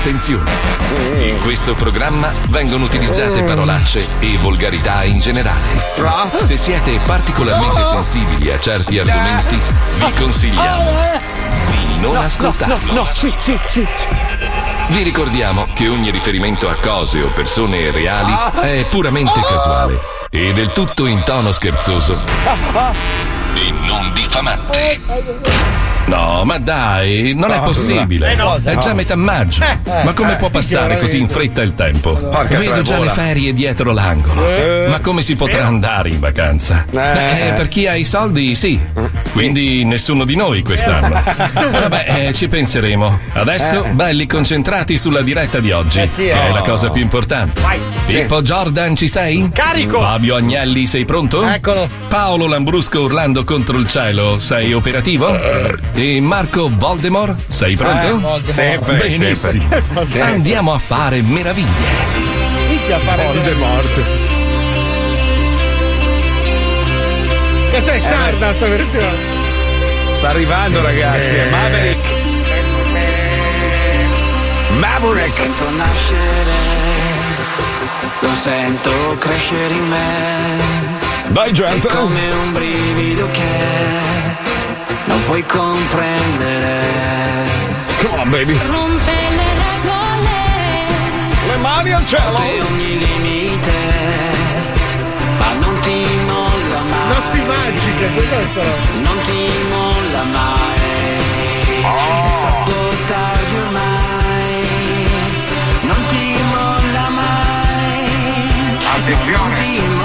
Attenzione! In questo programma vengono utilizzate parolacce e volgarità in generale. Se siete particolarmente sensibili a certi argomenti, vi consigliamo di non ascoltarlo. No, sì, sì, sì. Vi ricordiamo che ogni riferimento a cose o persone reali è puramente casuale e del tutto in tono scherzoso e non diffamante. No, ma dai, non è possibile. eh. È già metà maggio. Eh, Ma come eh, può passare così in fretta il tempo? Vedo già le ferie dietro l'angolo. Eh. Ma come si potrà andare in vacanza? Beh, per chi ha i soldi, sì. Quindi nessuno di noi quest'anno. Vabbè, eh, ci penseremo. Adesso, Eh. belli concentrati sulla diretta di oggi, Eh che eh. è la cosa più importante. Pippo Jordan, ci sei? Carico. Fabio Agnelli, sei pronto? Eccolo. Paolo Lambrusco urlando contro il cielo, sei operativo? E Marco Voldemort, sei pronto? Eh, Voldemort. Sempre, Benissimo. sempre. Andiamo a fare meraviglie. Minchia fare Voldemort. Che sei sarda sta versione? Sta arrivando, ragazzi. Eh. È Maverick. Maverick. sento nascere, lo sento crescere in me. Dai, gente. È come un brivido che non puoi comprendere. Come on, baby. Rompe le regole. Le mani al cielo. ogni limite, ma non ti molla mai. Notti magiche, questo Non ti molla mai. È troppo tardi ormai. Non ti molla mai. No, non ti molla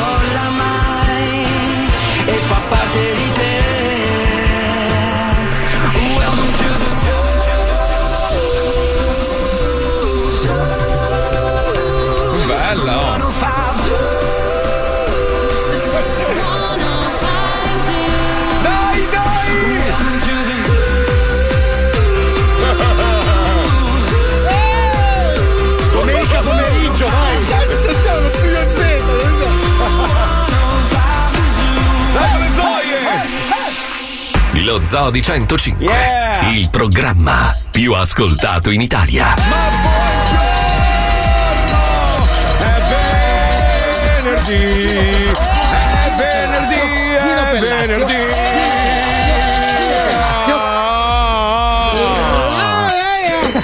Lo Zoo di 105, Yeah. il programma più ascoltato in Italia. Venerdì. È venerdì. È venerdì.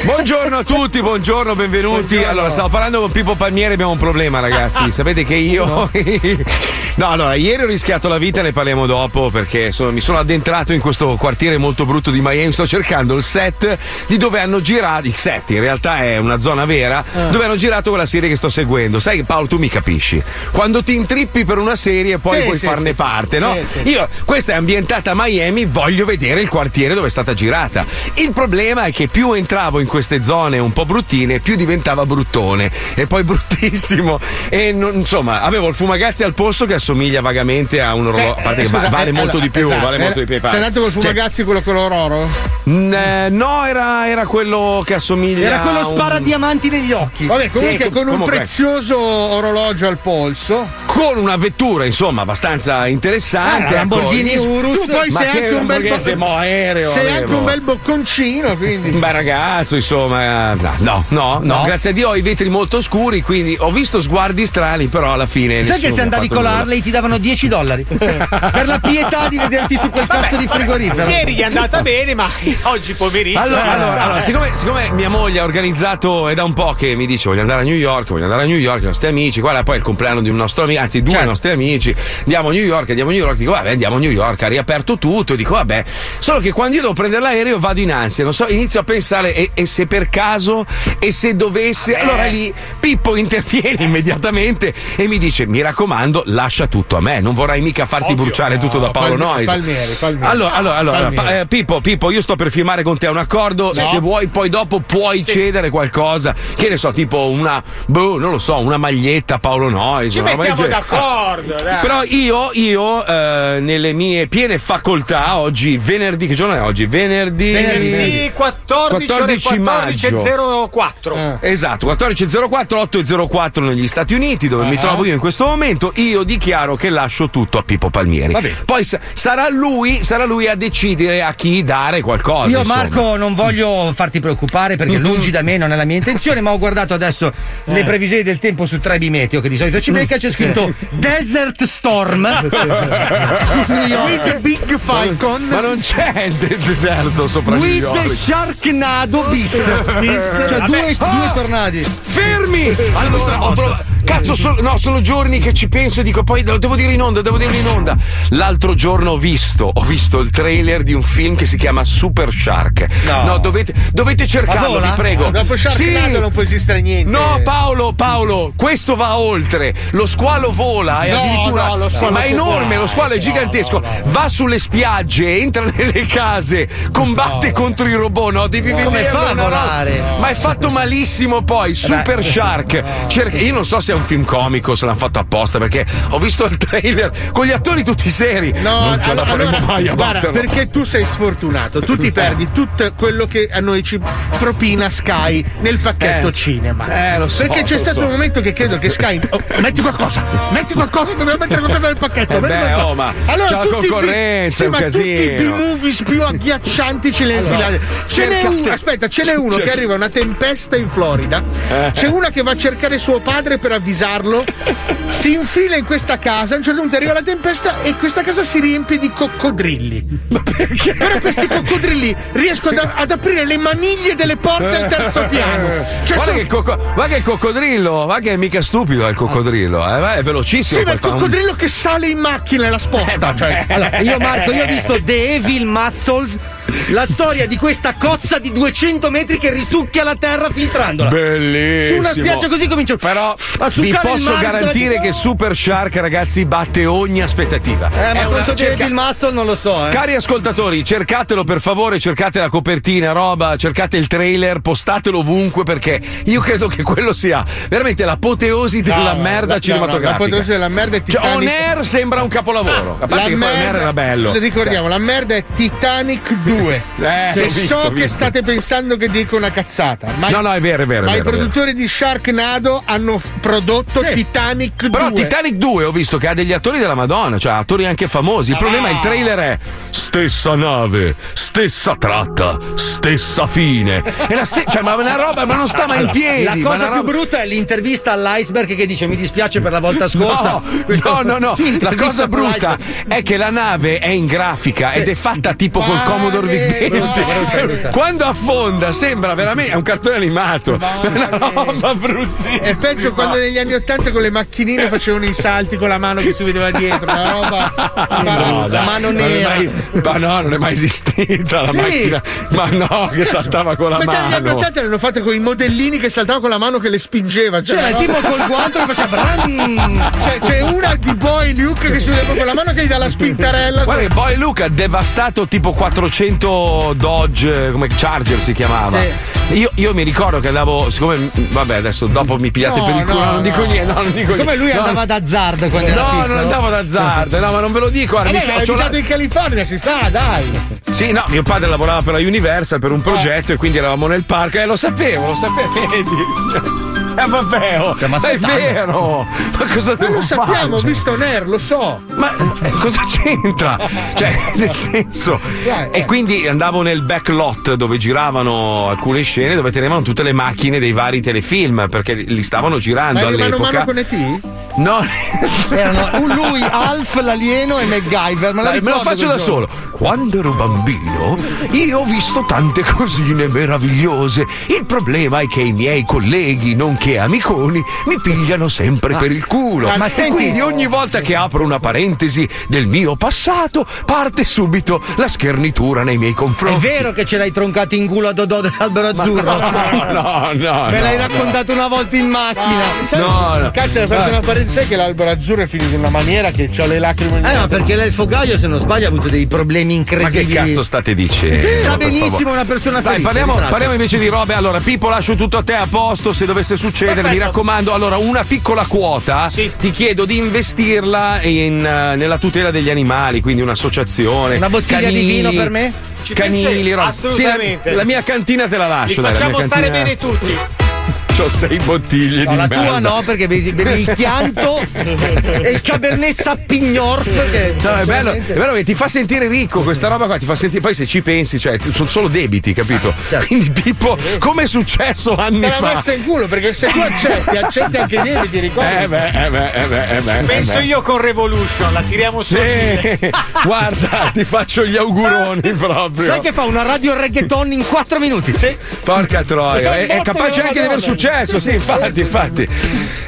Buongiorno a tutti, buongiorno, benvenuti. Allora, stavo parlando con Pippo Palmieri, abbiamo un problema, ragazzi. Sapete che io. No, allora, ieri ho rischiato la vita, ne parliamo dopo, perché sono- mi sono addentrato in questo quartiere molto brutto di Miami. Sto cercando il set di dove hanno girato. Il set, in realtà è una zona vera, dove hanno girato quella serie che sto seguendo. Sai, Paolo, tu mi capisci. Quando ti intrippi per una serie, poi Sì, puoi sì, farne sì, parte, no? Io, questa è ambientata a Miami, voglio vedere il quartiere dove è stata girata. Il problema è che più entravo in queste zone un po' bruttine, più diventava bruttone e poi bruttissimo. E non- insomma, avevo il fumagazzi al polso che assomiglia vagamente a un orologio. a parte che va- Scusa, vale eh, molto allora, di più, esatto, vale eh, molto di più. Sei andato col fumagazzi, quello color oro? N- eh, no, era, era quello che assomiglia Era quello a un- negli occhi. Vabbè, comunque Sì, con un comunque. prezioso orologio al polso. Con una vettura, insomma, abbastanza interessante. Ah, la Lamborghini ecco. Urus. Tu poi Ma sei che anche un bel bo- siamo aereo. Sei anche avevo. un bel bocconcino, quindi. Un bel ragazzo, insomma. No, no, no, no, grazie a Dio ho i vetri molto scuri, quindi ho visto sguardi strani, però alla fine. Sai che se andavi con l'Harley ti davano 10 dollari per la pietà di vederti su quel cazzo di frigorifero. Ieri gli è andata bene, ma oggi pomeriggio. Allora, eh, allora, allora, siccome, siccome mia moglie ha organizzato, è da un po' che mi dice voglio andare a New York, voglio andare a New York, i nostri amici, guarda, poi è il compleanno di un nostro amico, anzi due nostri amici, andiamo a New York, andiamo a New York, dico vabbè andiamo a New York, ha riaperto tutto, dico vabbè, solo che quando io devo prendere l'aereo vado in ansia, non so, inizio a pensare e, e se per caso, e se dovesse, allora lì Pippo interviene immediatamente e mi dice mi raccomando lascia tutto a me, non vorrai mica farti Ovvio. bruciare tutto No, da Paolo Palmieri, Noyes. Palmieri, Palmieri. Allora, allora, allora pa- eh, Pippo, Pippo, io sto per firmare con te un accordo. Se vuoi, poi dopo puoi cedere qualcosa. Che ne so, tipo una, boh, non lo so, una maglietta Paolo Noyes. Ci mettiamo genere. d'accordo. dai. Però io, io eh, nelle mie piene facoltà, oggi, venerdì, che giorno è oggi? Venerdì. Venerdì 14, ore 14.04. Esatto, 14.04, 8.04 negli Stati Uniti, dove mi trovo io in questo momento. Io dichiaro che lascio tutto a Pippo Palmieri. Poi sa- sarà, lui, sarà lui a decidere a chi dare qualcosa. Io insomma. Marco non voglio farti preoccupare perché lungi da me non è la mia intenzione, ma ho guardato adesso le previsioni del tempo su Trebi Meteo che di solito ci becca, c'è scritto Desert Storm. With the Big Falcon. Ma non c'è il de- deserto sopra New With York. the Sharknado bis. Cioè due, due tornadi. Fermi! Allora, ho provato- Cazzo, sono, no, sono giorni che ci penso e dico poi devo dire in onda, devo dirlo in onda. L'altro giorno ho visto, ho visto il trailer di un film che si chiama Super Shark. No, dovete, dovete cercarlo, vi prego. Dopo Sharknado non può esistere niente. No, Paolo, Paolo, questo va oltre. Lo squalo vola e No, addirittura. no, lo squalo ma è enorme, lo squalo è gigantesco. Va sulle spiagge, entra nelle case, combatte contro i robot. No, devi vedere. Come fa a volare? Ma è fatto malissimo poi. Super Shark. Cerca- io non so se è un film comico, se l'hanno fatto apposta, perché ho visto il trailer con gli attori tutti seri. No, non ce la allora- faremo allora, mai a guarda, batterlo. perché tu sei sfortunato, tu ti perdi tutto quello che a noi ci propina Sky nel pacchetto Eh, cinema. eh, lo so, perché c'è stato so. un momento che credo che Sky. oh, metti qualcosa, metti qualcosa, dobbiamo mettere qualcosa nel pacchetto. Eh beh, oh, ma allora, c'è la tutti i B- concorrenza, sì, è un ma tutti i. B-movies più agghiaccianti ce ne infilate. Ce n'è uno, aspetta, ce n'è uno che arriva una tempesta in Florida. Eh. C'è una che va a cercare suo padre per avvisarlo. Si infila in questa casa. A un certo punto arriva la tempesta e questa casa si riempie di coccodrilli. Ma perché? Però questi coccodrilli riescono ad, ad aprire le maniglie delle porte al terzo piano. Cioè, guarda, sono- che cocco- guarda che il coccodrillo, guarda che è mica stupido il coccodrillo, eh, è velocissimo. Sì, ma il fa un- coccodrillo che sale in macchina e la sposta. cioè. Allora, io Marco, io ho visto The Evil Muscles, la storia di questa cozza di 200 metri che risucchia la terra filtrandola. Bellissimo. Su una spiaggia così comincio Però a vi il posso garantire che Super Shark, ragazzi, batte ogni aspettativa. Eh, ma quanto cerca- Evil Muscle non lo so, eh. Cari ascoltatori, cercatelo per favore, cercate la copertina, roba, cercate il trailer, postatelo ovunque perché io credo che quello sia veramente l'apoteosi della No, merda la- cinematografica. no, l'apoteosi della merda è Cioè, Titanic. On Air sembra un capolavoro. A parte La che poi On Air merda- era bello. Ricordiamo, la merda è Titanic 2. Eh, Cioè, visto, so ho che visto. state pensando che dico una cazzata. Ma No, no, è vero, è vero, è Ma vero, i produttori di Sharknado hanno f- prodotto Titanic 2. Però Titanic 2 ho visto che ha degli attori della Madonna, cioè attori anche famosi. Il problema è il trailer è stessa nave, stessa tratta, stessa fine. E la ste- cioè, ma una roba, ma non sta mai in piedi. La cosa più roba- brutta è l'intervista all'iceberg che dice mi dispiace per la volta scorsa. No, no, no, no. Sì, La cosa brutta l'iceberg. è che la nave è in grafica ed è fatta tipo col Commodore VIC 20. Quando affonda sembra veramente è un cartone animato. Una roba bruttissima. È peggio quando negli anni Ottanta con le macchinine facevano i salti con la mano che si vedeva dietro, una roba No, dai, mano nera. mai- ma no, non è mai esistita la Sì. macchina. Ma no, che saltava con la Ma negli anni mano. Ottanta l'hanno fatte con i modellini che saltavano con la mano che le spingeva. Cioè, C'era il una tipo col guanto che faceva bram. Cioè, c'è una di Boy Luke che si vedeva con la mano che gli dà la spintarella. Guarda che poi Luca ha devastato tipo 400 Dodge, eh, come Charger si chiamava. Io, io mi ricordo che andavo, siccome, vabbè, adesso dopo mi pigliate No, per il culo, no, non dico niente, no, non dico Come niente. lui No, andava ad azzard quando era No, non andavo ad azzardo, no, ma non ve lo dico. guarda, Vabbè, mi ma fa- hai c'ho la- in California, si sa, dai. Sì, no, mio padre lavorava per la Universal per un progetto e quindi eravamo nel parco e lo sapevo, lo sapevo, vedi. Eh vabbè, oh, ma è vero! Ma cosa Ma lo sappiamo, ho fare? visto Ner, lo so. Ma eh, cosa c'entra? Cioè, nel senso. E eh. Quindi andavo nel backlot dove giravano alcune scene dove tenevano tutte le macchine dei vari telefilm perché li stavano Ma girando eri mano a all'epoca. mano con E.T.? No, Erano lui, Alf, l'alieno e MacGyver. Me, la Dai, me lo faccio da giorno. solo. Quando ero bambino, io ho visto tante cosine meravigliose. Il problema è che i miei colleghi, nonché amiconi, mi pigliano sempre per il culo. ma e senti- quindi ogni volta che apro una parentesi del mio passato, parte subito la schernitura nei miei È confronti. vero che ce l'hai troncato in culo a Dodò dell'albero azzurro. No, no, no. Me l'hai no. raccontato una volta in macchina. Sai, No, no. Cazzo, hai aperto una parete, sai che l'albero azzurro è finito in una maniera che ho le lacrime in Eh, ma perché l'elfo Gaio, se non sbaglio, ha avuto dei problemi Ma che incredibili. cazzo state dicendo? Sta benissimo una persona Dai, felice. parliamo, ritratto. parliamo invece di robe. Allora, Pippo, lascio tutto a te a posto. Se dovesse succedere succedere. Mi raccomando, allora, una piccola quota ti chiedo di investirla in, eh, nella tutela degli animali, quindi un'associazione. Una bottiglia canili, di vino per me? Ci roba. Assolutamente. Sì, la, la mia cantina te la Li lascio. dai, la facciamo stare cantina- bene tutti. C'ho sei bottiglie No, di la merda. tua no, perché bevi, bevi il Chianto e il Cabernet Sappignorf. Che No, è bello, è bello che ti fa sentire ricco questa roba qua, ti fa sentire. Poi se ci pensi, cioè, sono solo debiti, capito? Quindi, Pippo, come è successo anni Te l'ha fa? messa in culo perché se tu accetti, accetti anche i debiti, ricordi? Eh beh, eh beh, eh beh, eh beh, Penso eh beh. io con Revolution, la tiriamo su. Sì, guarda, ti faccio gli auguroni proprio. Sai che fa una radio reggaeton in 4 minuti? Sì. Porca troia, è, è capace anche di aver Madonna. Successo, sì, infatti, infatti.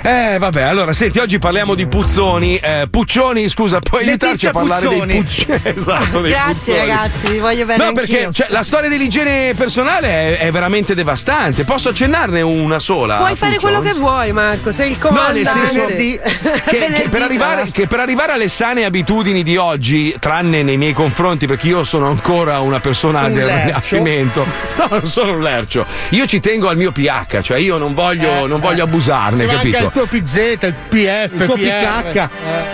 Eh, vabbè, allora, senti, oggi parliamo di puzzoni. Eh, Puccioni, scusa, puoi aiutarci a parlare Puzzoni. dei puccioni? esatto, dei Grazie puzzoni. ragazzi, vi voglio bene No, perché cioè, la storia dell'igiene personale è, è veramente devastante. Posso accennarne una sola? Puoi fare quello che vuoi, Marco, sei il No, nel comandante. senso Venerdì. che, che per arrivare, che per arrivare alle sane abitudini di oggi, tranne nei miei confronti, perché io sono ancora una persona Un del lercio. rinascimento, no, non sono un lercio. Io ci tengo al mio pH, cioè io non voglio, non voglio abusarne, Ci manca capito? il tuo PZ, il PF, Il tuo PR. PH.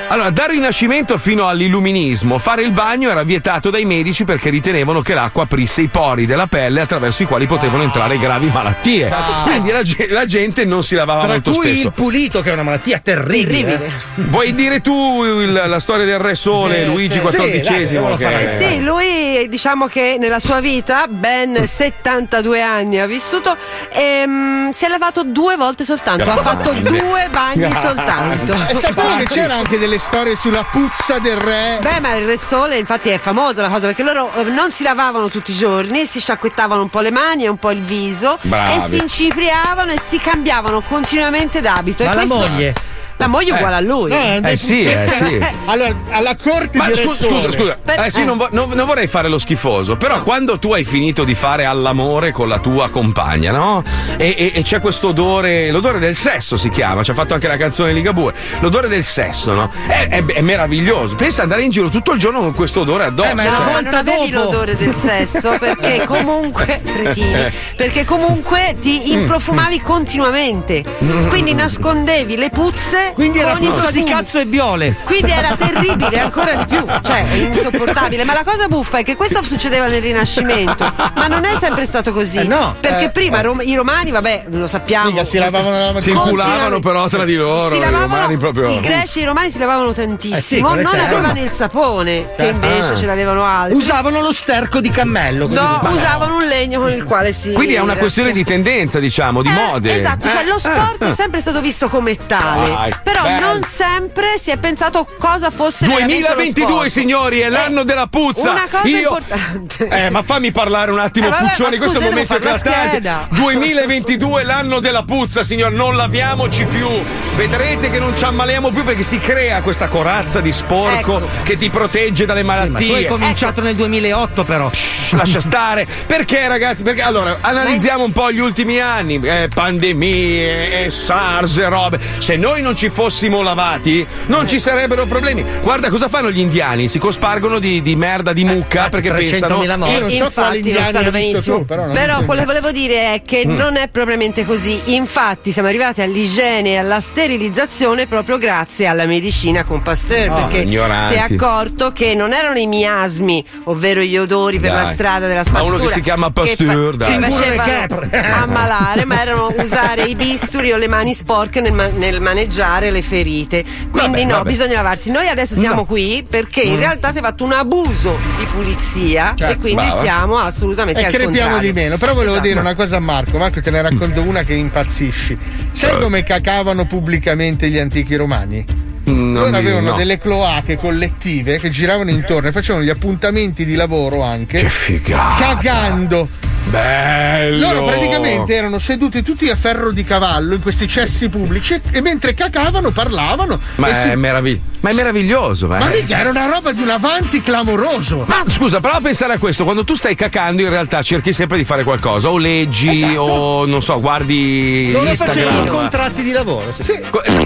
Allora, dal Rinascimento fino all'Illuminismo, fare il bagno era vietato dai medici perché ritenevano che l'acqua aprisse i pori della pelle attraverso i quali potevano entrare gravi malattie. Quindi la, la gente non si lavava Tra molto cui spesso. il pulito, che è una malattia terribile. Terribile. Vuoi dire tu il- la storia del Re Sole, Sì, Luigi. XIV? Sì, che-. Sì, lui diciamo che nella sua vita, ben 72 anni ha vissuto, ehm, si è lavato due volte soltanto, ha fatto due bagni soltanto. E sapevo che c'era anche delle storie sulla puzza del re. Beh, ma il Re Sole infatti è famosa la cosa perché loro eh, non si lavavano tutti i giorni, si sciacquettavano un po' le mani e un po' il viso Bravi. e si incipriavano e si cambiavano continuamente d'abito. Ma e la questo- moglie? La moglie è uguale a lui. Eh, Eh sì, eh sì. Allora, alla corte Ma di Re scusa, scusa, scusa. Per- Eh, sì, non, vo- non- non vorrei fare lo schifoso, però quando tu hai finito di fare all'amore con la tua compagna, no? E, e- e c'è questo odore, l'odore del sesso si chiama, ci ha fatto anche la canzone Ligabue, l'odore del sesso, no? È, è- è meraviglioso. Pensa andare in giro tutto il giorno con questo odore addosso. Eh, ma è No, una ma volta non avevi dopo. l'odore del sesso perché comunque cretini, perché comunque ti improfumavi continuamente quindi nascondevi le puzze Quindi era con i puzza di cazzo e viole. quindi era terribile ancora di più cioè insopportabile ma la cosa buffa è che questo succedeva nel Rinascimento ma non è sempre stato così Eh, no. perché Eh, prima Rom- i romani vabbè lo sappiamo Mica si lavavano la Si inculavano però tra di loro, si i lavavano, romani proprio. i greci e i romani si lavavano tantissimo Eh sì, è non avevano il sapone che invece Ah. ce l'avevano altri Usavano lo sterco di cammello. No, usavano un legno con il quale si. Quindi è una questione di tendenza, diciamo, di Eh, mode. Esatto, cioè Eh, lo sport eh, è sempre stato visto come tale. Però bello. non sempre si è pensato cosa fosse veramente lo 2022 sport. signori è l'anno della puzza una cosa Io- importante. Eh ma fammi parlare un attimo Eh, vabbè, Puccioni questo è un momento eclatante scheda. 2022 l'anno della puzza signor non laviamoci più vedrete che non ci ammaliamo più perché si crea questa corazza di sporco Ecco. che ti protegge dalle Ma tu hai malattie cominciato nel 2008 però. Shh, lascia stare perché ragazzi perché allora analizziamo un po' gli ultimi anni eh, pandemie eh, SARS e robe se noi non ci fossimo lavati non ci sarebbero problemi guarda cosa fanno gli indiani si cospargono di, di merda di mucca perché 300.000 pensano morti. Io non so Infatti, lo visto benissimo. tu, però non- quello che volevo dire è che Mm. non è propriamente così. Infatti, siamo arrivati all'igiene e alla sterilizzazione proprio grazie alla medicina con Pasteur. Ah, perché ignoranti. si è accorto che non erano i miasmi, ovvero gli odori per Dai. la strada della Ma spazzatura. uno che si chiama che Pasteur, dai. ci Sicuro facevano che- ammalare, ma erano usare i bisturi o le mani sporche nel, ma- nel maneggiare le ferite. Quindi Vabbè, no, vabbè. bisogna lavarsi. Noi adesso siamo No. qui perché in realtà si è fatto un abuso di pulizia Certo, e quindi brava. siamo assolutamente E al crepiamo contrario. di meno. Però volevo Esatto. dire una cosa a Marco. Marco, te ne racconto una che impazzisci. Sai come cacavano pubblicamente gli antichi romani? Non Loro mi- avevano no. delle cloache collettive che giravano intorno e facevano gli appuntamenti di lavoro anche. che figata Cagando. Bello Loro praticamente erano seduti tutti a ferro di cavallo in questi cessi pubblici e mentre cacavano parlavano. ma è, si- meravigli- ma è meraviglioso Ma eh. mica era una roba di un avanti clamoroso. Ma scusa, prova a pensare a questo. Quando tu stai cacando, in realtà cerchi sempre di fare qualcosa. O leggi, Esatto. o non so, guardi Loro facevano i Instagram. contratti di lavoro. sì. Sì.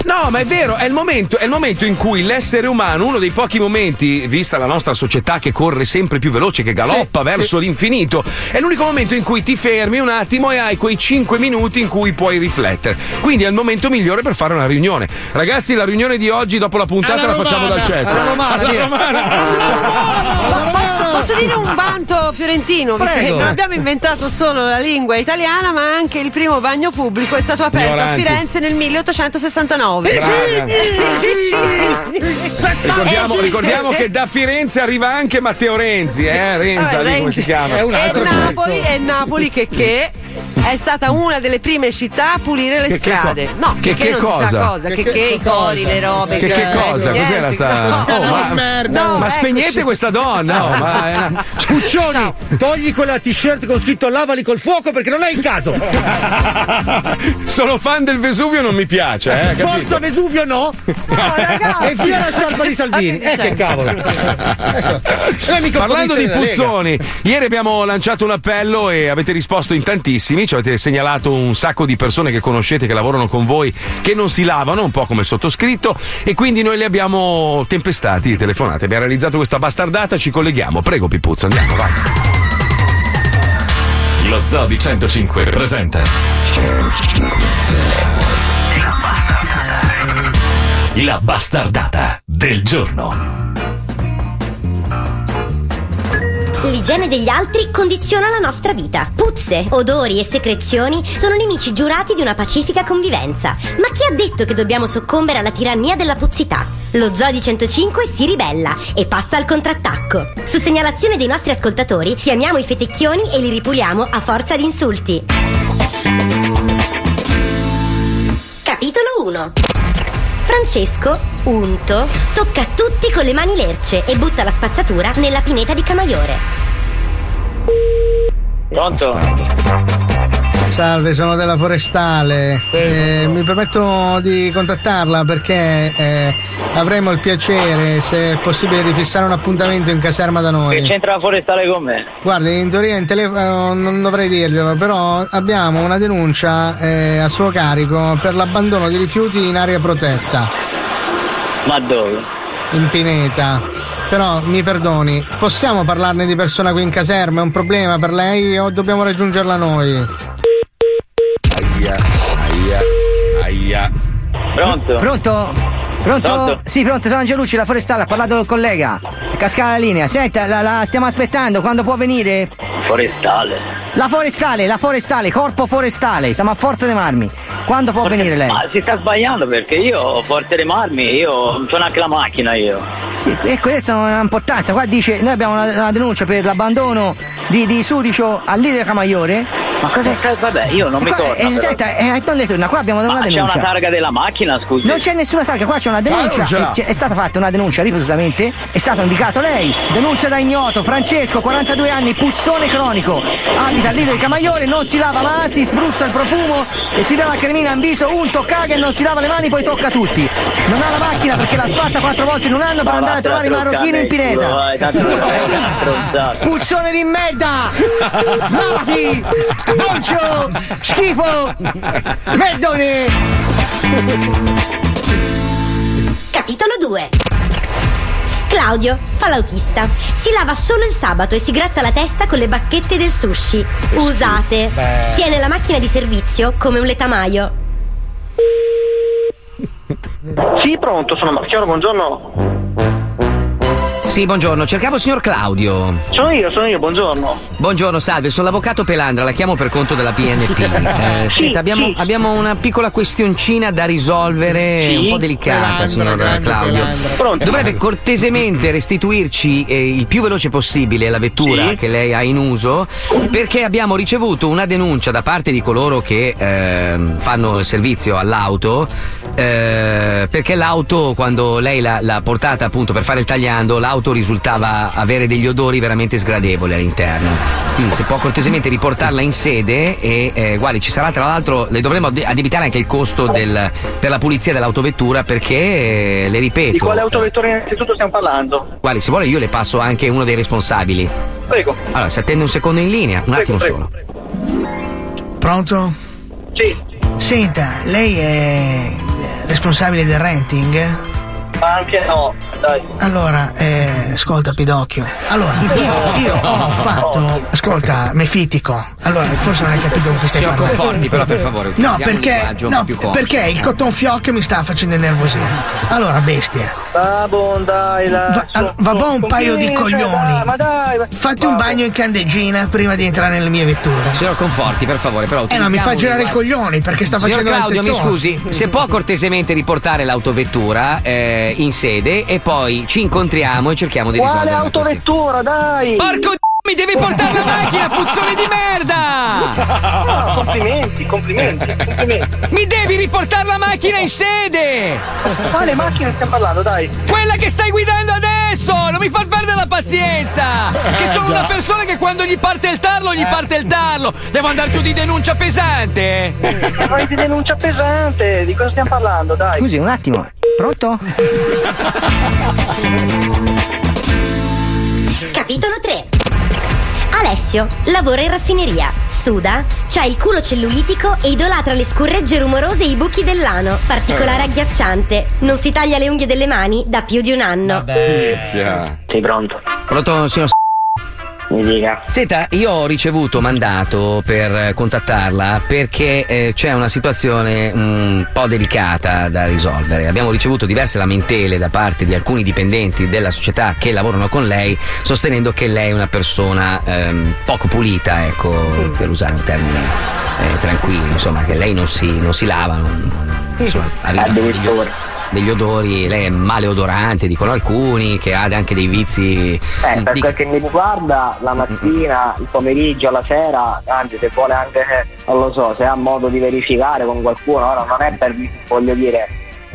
No, ma è vero, è il, momento, è il momento in cui l'essere umano, uno dei pochi momenti, vista la nostra società che corre sempre più veloce, che galoppa Sì, verso l'infinito, è l'unico momento momento in cui ti fermi un attimo e hai quei 5 minuti in cui puoi riflettere. Quindi è il momento migliore per fare una riunione. Ragazzi, la riunione di oggi dopo la puntata Alla la facciamo romana. dal cesso. Alla romana, Alla via. romana. Posso, posso dire un vanto fiorentino, visto che Prego. non abbiamo inventato solo la lingua italiana, ma anche il primo bagno pubblico è stato aperto Ignoranti. a Firenze nel 1869. Ricordiamo, ricordiamo che da Firenze arriva anche Matteo Renzi, eh? Renza, Vabbè, lì come Renzi. si chiama? È un E altro Napoli, cesso. è Napoli che, che è stata una delle prime città a pulire le Che- che strade. co- no, che- che, che non cosa? si sa cosa, che, che, i cori, le robe. Che, che cosa? niente, Cos'era sta. no. Oh, ma, merda. No, ma eccoci. spegnete questa donna! No, ma è una- Puccioni, Ciao. togli quella t-shirt con scritto lavali col fuoco perché non è il caso. Sono fan del Vesuvio, non mi piace, eh? capito? Forza Vesuvio no. No, ragazzi. E via la sciarpa di Salvini. Eh che cavolo. Parlando di puzzoni, ieri abbiamo lanciato un appello e avete risposto in tantissimi, ci avete segnalato un sacco di persone che conoscete che lavorano con voi che non si lavano, un po' come il sottoscritto, e quindi noi li abbiamo tempestati, telefonate, abbiamo realizzato questa bastardata, ci colleghiamo. Prego Pipuzzo, andiamo, vai. Lo Zoo di 105 presenta La bastardata del giorno. L'igiene degli altri condiziona la nostra vita. Puzze, odori e secrezioni sono nemici giurati di una pacifica convivenza. Ma chi ha detto che dobbiamo soccombere alla tirannia della puzzità? Lo Zoo di 105 si ribella e passa al contrattacco. Su segnalazione dei nostri ascoltatori, chiamiamo i fetecchioni e li ripuliamo a forza di insulti. Capitolo 1 Francesco, unto, tocca tutti con le mani lerce e butta la spazzatura nella pineta di Camaiore. Pronto? Salve, sono della Forestale. Eh, mi permetto di contattarla perché eh, avremo il piacere, se è possibile, di fissare un appuntamento in caserma da Che noi. c'entra la forestale con me? Guardi, in teoria in telefono non dovrei dirglielo, però abbiamo una denuncia eh, a suo carico per l'abbandono di rifiuti in area protetta, Ma dove? in pineta. Però mi perdoni, possiamo parlarne di persona qui in caserma? È un problema per lei o dobbiamo raggiungerla noi? Aia, aia, aia. Pronto? Pronto? Pronto? Pronto? Sì, pronto, sono Angelucci, la forestale, ha parlato col collega. È cascata la linea. Senta, la, la stiamo aspettando, quando può venire? Forestale. La forestale, la forestale, corpo forestale, siamo a Forte dei Marmi. Quando può venire lei? Ma si sta sbagliando perché io ho Forte dei Marmi, io sono anche la macchina io. Sì, e questa è un'importanza. Qua dice, noi abbiamo una, una denuncia per l'abbandono di, di Sudicio al leader Camaiore. Ma cosa sta- Vabbè, io non mi Qua- torno. eh, però. senta, eh, non le torna, qua abbiamo una Ma c'è denuncia. una targa della macchina, scusi. Non c'è nessuna targa, qua c'è una Ah, denuncia. non ce l'ha. e c'è- è stata fatta una denuncia ripetutamente, è stato indicato lei. Denuncia da ignoto, Francesco, 42 anni, puzzone cronico. Abita al lido di Camaiore, non si lava ma si spruzza il profumo e si dà la cremina in viso, unto, caga e non si lava le mani, poi tocca a tutti. Non ha la macchina perché l'ha sfatta quattro volte in un anno per andare a trovare i marocchini in pineta. Puzzone di merda! Lavati! Boncio! Schifo! Merdone! Capitolo 2 Claudio fa l'autista. Si lava solo il sabato e si gratta la testa con le bacchette del sushi. Usate. Tiene la macchina di servizio come un letamaio. Sì, pronto, sono Marchioro, buongiorno. Sì, buongiorno, cercavo il signor Claudio. Sono io, sono io, buongiorno. Buongiorno, salve, sono l'avvocato Pelandra, la chiamo per conto della PNP. Eh, Sì, senta, abbiamo, sì. abbiamo una piccola questioncina da risolvere, Sì. un po' delicata, Pelandra, signor Claudio. Pelandra. Pronto? Dovrebbe cortesemente restituirci eh, il più veloce possibile la vettura che lei ha in uso, perché abbiamo ricevuto una denuncia da parte di coloro che ehm, fanno il servizio all'auto, eh, perché l'auto, quando lei l'ha, l'ha portata appunto per fare il tagliando, l'auto risultava avere degli odori veramente sgradevoli all'interno. Quindi se può cortesemente riportarla in sede e eh, guardi, ci sarà tra l'altro, le dovremo ad- addebitare anche il costo del- per la pulizia dell'autovettura perché, eh, le ripeto... Di quale autovettura innanzitutto stiamo parlando? Guardi, se vuole io le passo anche uno dei responsabili. Prego. Allora, se attende un secondo in linea, un attimo prego, solo. Pronto? Sì, Senta, lei è responsabile del renting? Ma anche no, dai. Allora, eh, ascolta Pidocchio. Allora, io, io ho fatto. Ascolta, Mefitico. Allora, forse non hai capito con chi stai Signor. Conforti, però per favore, No, perché, no, perché il cotton fioc mi sta facendo innervosire. Allora, bestia. Va buon, dai, dai. Va, va buon un paio di coglioni. dai, Ma dai, ma- Fatti un bagno in candeggina prima di entrare nelle mie vetture. Signor Conforti, per favore, però Eh, ma mi utilizziamo fa girare i coglioni perché sta Signor facendo Claudio, mi scusi, se può cortesemente riportare l'autovettura eh, in sede e poi ci incontriamo e cerchiamo di Quale risolvere questione. autovettura, dai! Porco mi devi portare la macchina, puzzone di merda! No, complimenti, complimenti, complimenti. Mi devi riportare la macchina in sede! Quale macchina stiamo parlando, dai? Quella che stai guidando adesso! Non mi far perdere la pazienza! Che sono già. una persona che quando gli parte il tarlo, gli parte il tarlo! Devo andare giù di denuncia pesante! Vai di denuncia pesante, di cosa stiamo parlando, dai? Scusi, un attimo. Pronto? Capitolo 3 Alessio lavora in raffineria, suda, c'ha il culo cellulitico e idolatra le scurregge rumorose e i buchi dell'ano, particolare agghiacciante. Non si taglia le unghie delle mani da più di un anno. Sei pronto? Pronto, signor Mi dica. Senta, io ho ricevuto mandato per contattarla perché eh, c'è una situazione un po' delicata da risolvere. Abbiamo ricevuto diverse lamentele da parte di alcuni dipendenti della società che lavorano con lei, sostenendo che lei è una persona ehm, poco pulita, ecco, per usare un termine eh, tranquillo, insomma, che lei non si, non si lava, non- non- insomma, arrivano degli, odori, lei è maleodorante, dicono alcuni, che ha anche dei vizi. Eh, per di- quel che mi riguarda, la mattina, il pomeriggio, la sera, anzi se vuole anche, non lo so, se ha modo di verificare con qualcuno, ora non è per, voglio dire,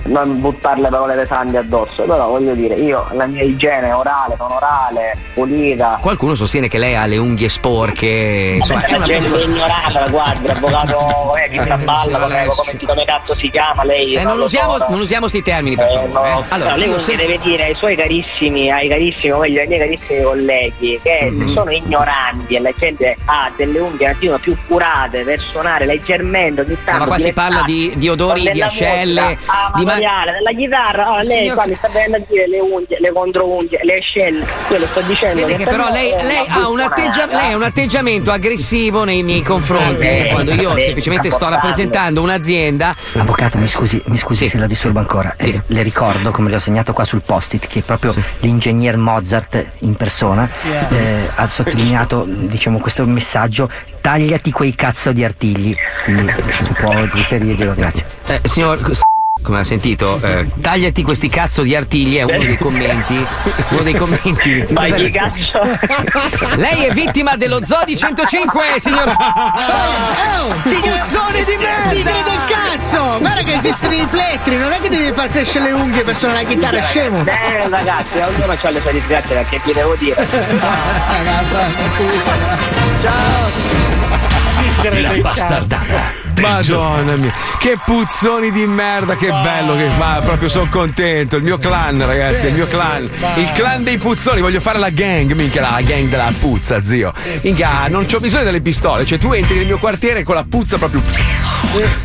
non buttare le parole pesanti addosso, però voglio dire, io la mia igiene orale, non orale, pulita, Qualcuno sostiene che lei ha le unghie sporche. Insomma, è la una gente persona. ignorata, guardi, avvocato eh, di Traballa, come, come, come cazzo si chiama lei? Eh, non, usiamo, so, no. non usiamo questi termini, per Eh, favore. no. eh. Allora, Allora, lei non se- deve dire ai suoi carissimi, ai carissimi, o meglio, ai miei carissimi colleghi che Mm-hmm. se sono ignoranti e la gente ha delle unghie un attimo più curate per suonare leggermente ogni tanto. ma qua si parla di- di odori, di ascelle, musica di ma- amatoriale, della chitarra, oh, lei Signor qua mi sta venendo a dire le unghie, le controunghie, le ascelle, quello sto dicendo. Vede che per però lei, lei ha un atteggia- lei ha un atteggiamento aggressivo nei miei confronti Eh, quando io eh, semplicemente sto rappresentando un'azienda. Avvocato, mi scusi, mi scusi se la disturbo ancora. Eh, le ricordo, come le ho segnato qua sul post-it, che proprio l'ingegner Mozart in persona Yeah. eh, ha sottolineato diciamo, questo messaggio: tagliati quei cazzo di artigli. Quindi eh, si può riferirglielo, grazie. Eh, signor. Come ha sentito, eh, tagliati questi cazzo di artigli è uno dei commenti. Uno dei commenti. Ma chi cazzo? Lei è vittima dello Zodi 105, signor. Oh, Puzzone di merda! Tigre del cazzo! Guarda che esistono i plettri, non è che devi far crescere le unghie per suonare la chitarra, scemo! Eh ragazzi, ognuno ha le sue disgrazie perché vi devo dire. Tigre del bastardata. Madonna mia, che puzzoni di merda, che bello, che ma proprio sono contento. Il mio clan, ragazzi, il mio clan. Il clan dei puzzoni, voglio fare la gang, minchia, la gang della puzza, zio. Minchia, non c'ho bisogno delle pistole, cioè tu entri nel mio quartiere con la puzza proprio.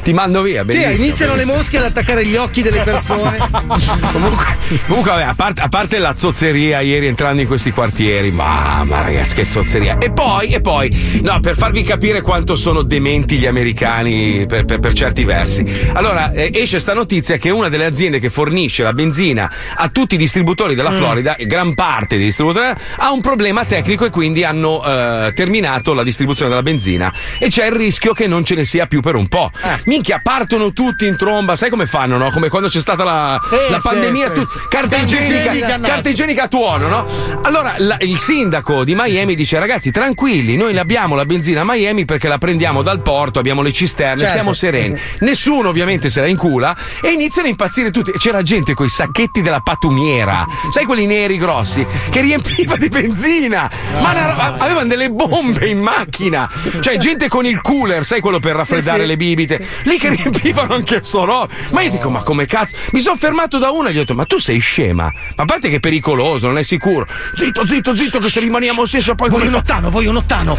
Ti mando via, Sì, bellissimo. iniziano le bellissimo. mosche ad attaccare gli occhi delle persone. Comunque, comunque vabbè, a parte, a parte la zozzeria ieri entrando in questi quartieri, mamma ragazzi, che zozzeria. E poi, e poi, no, per farvi capire quanto sono dementi gli americani per, per- per certi versi. Allora, eh, esce sta notizia che una delle aziende che fornisce la benzina a tutti i distributori della Florida, gran parte dei distributori, ha un problema tecnico e quindi hanno eh, terminato la distribuzione della benzina e c'è il rischio che non ce ne sia più per un po'. Minchia, partono tutti in tromba, sai come fanno, no? Come quando c'è stata la, Sì, la pandemia, sì, tu- sì. carta igienica, carta igienica a tuono, no? Allora la- il sindaco di Miami dice: ragazzi, tranquilli, noi abbiamo la benzina a Miami perché la prendiamo dal porto, abbiamo le cisterne, Certo. siamo sereni. Nessuno ovviamente se la incula e iniziano a impazzire tutti. C'era gente con i sacchetti della pattumiera, sai quelli neri grossi, che riempiva di benzina, ma una avevano delle bombe in macchina. Cioè, gente con il cooler, sai quello per raffreddare sì. le bibite, lì che riempivano anche sto roba. Ma io dico, ma come cazzo? Mi sono fermato da una e gli ho detto, ma tu sei scema? Ma a parte che è pericoloso, non è sicuro. Zitto, zitto, zitto, che se rimaniamo stesso poi come Voglio un ottano, voglio un ottano.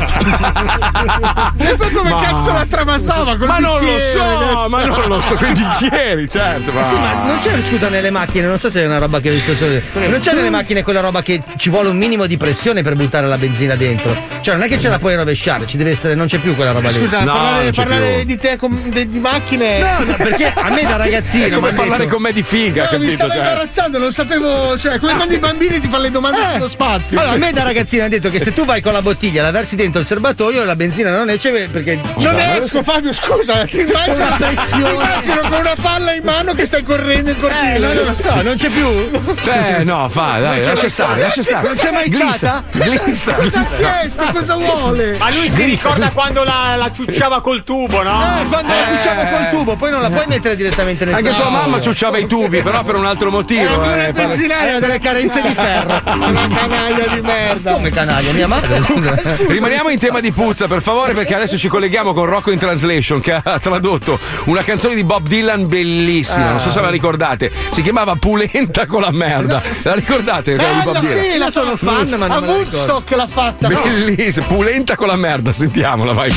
E poi come Ma- cazzo la travasava Ma non lo bicchiere, so, ragazzi. ma non lo so, con i bicchieri, certo. Eh sì, ma non c'è, scusa, nelle macchine, non so se è una roba che ho visto solo. Non c'è nelle macchine quella roba che ci vuole un minimo di pressione per buttare la benzina dentro. Cioè, non è che ce la puoi rovesciare, ci deve essere, non c'è più quella roba lì. Scusa, parlare, parlare di te com- de- di macchine. No, no, perché a me da ragazzino. È come parlare detto- con me di figa, No, mi capito? stava Cioè. imbarazzando, non sapevo. Cioè, come quando i bambini ti fanno le domande sullo spazio. Allora, a me da ragazzino hanno detto che se tu vai con la bottiglia, la versi dentro il serbatoio, la benzina non esce perché. Non esco, Fabio, scusa, ti immagino, C'è una pressione. ti immagino con una palla in mano che stai correndo in cortile. Eh, no, non lo so, non c'è più. Eh, no, fa, dai, lascia stare, stata. lascia stare. Non c'è mai glissa, stata? Glissa, Cosa glissa. chiesto? Cosa vuole? Ma lui si Glissa, ricorda glissa. quando la, la ciucciava col tubo, no? Eh, quando la ciucciavo col tubo, poi non la puoi mettere direttamente nel Anche tua serbatoio. mamma ciucciava i tubi, però per un altro motivo. Eh, eh, il benzinaio ha delle carenze di ferro. Una canaglia di merda. Come canaglia, mia madre. Rimaniamo in tema di puzza, per favore, perché adesso ci colleghiamo con Rocco in Translation che ha tradotto una canzone di Bob Dylan bellissima. Non so se la ricordate. Si chiamava Pulenta con la merda. La ricordate? quella di Bob Bella, Dylan? sì, la sono fan, ma non A Woodstock l'ha fatta. Bellissima, pulenta con la merda, sentiamola, vai.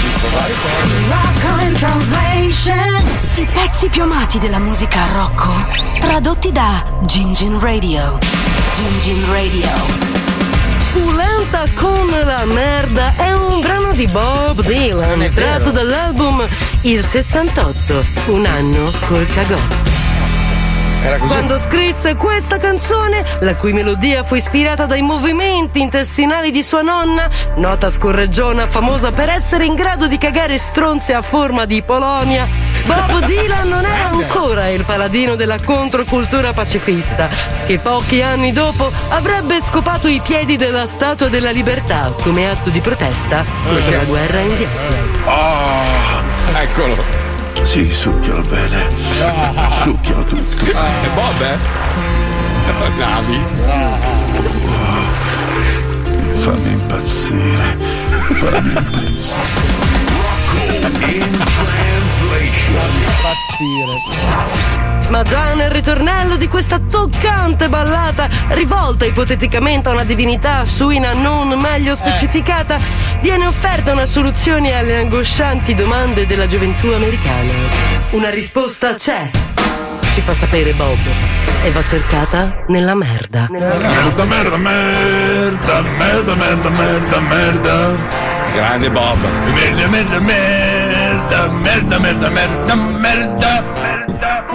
I pezzi più amati della musica Rocco. Tradotti da Gingin Radio. Gingin Radio. Pulenta con la merda è un brano di Bob Dylan tratto dall'album Il 68, un anno col cagò. Quando scrisse questa canzone, la cui melodia fu ispirata dai movimenti intestinali di sua nonna, nota scorreggiona famosa per essere in grado di cagare stronze a forma di Polonia, Bob Dylan non era ancora il paladino della controcultura pacifista, che pochi anni dopo avrebbe scopato i piedi della Statua della Libertà come atto di protesta contro la guerra in Vietnam. Ah, eccolo. Sì, succhialo bene. Succhialo tutto. È Bob, eh? Navi. Fammi impazzire. Fammi impazzire. Ma già nel ritornello di questa toccante ballata, rivolta ipoteticamente a una divinità suina non meglio specificata, viene offerta una soluzione alle angoscianti domande della gioventù americana. Una risposta c'è. Ci fa sapere Bob. E va cercata nella merda. Merda, merda, merda, merda, merda, merda, merda. Grande Bob. Merda, merda, merda, merda, merda, merda, merda.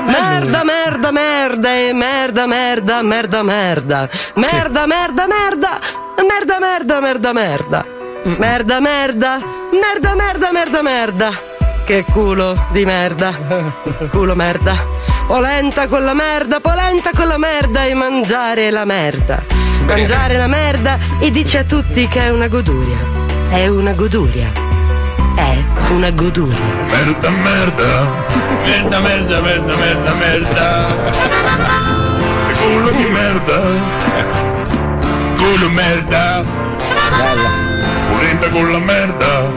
Merda, merda, merda e merda, merda, merda, merda. Merda, merda, merda. Merda, merda, merda, merda. Merda, merda. Merda, merda, merda, merda. Che culo di merda. Culo merda. Polenta con la merda, polenta con la merda e mangiare la merda. Mangiare la merda e dice a tutti che è una goduria. È una goduria. È una goduria. Merda, merda. Merda, merda, merda, merda, merda. Culo di merda. Culo merda. Polenta con la merda.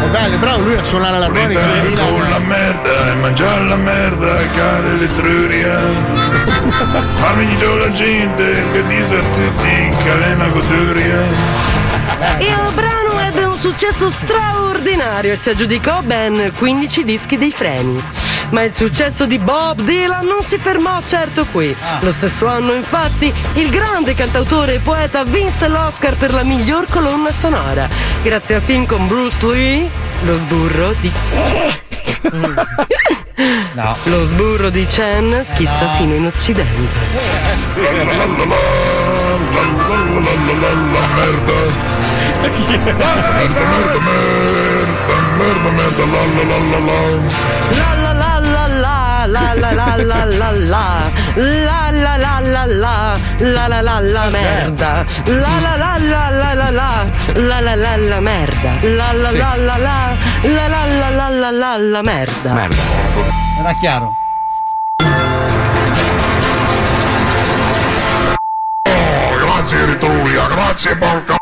È bello, è bravo lui a suonare l'armonica. Polenta con la merda. E mangiare la merda. E cade l'etruria. Fammi di la gente che dice a tutti che è una goduria. Il brano ebbe un successo straordinario e si aggiudicò ben 15 dischi dei freni. Ma il successo di Bob Dylan non si fermò certo qui. Lo stesso anno, infatti, il grande cantautore e poeta vinse l'Oscar per la miglior colonna sonora, grazie al film con Bruce Lee, Lo sburro di. No. Lo sburro di Chen schizza fino in occidente. Merda, merda, la la la la la. La la la la merda la la la la la la la la la la la merda la la la la la la la la la la la la merda Era chiaro. Grazie Ritruria, grazie porca.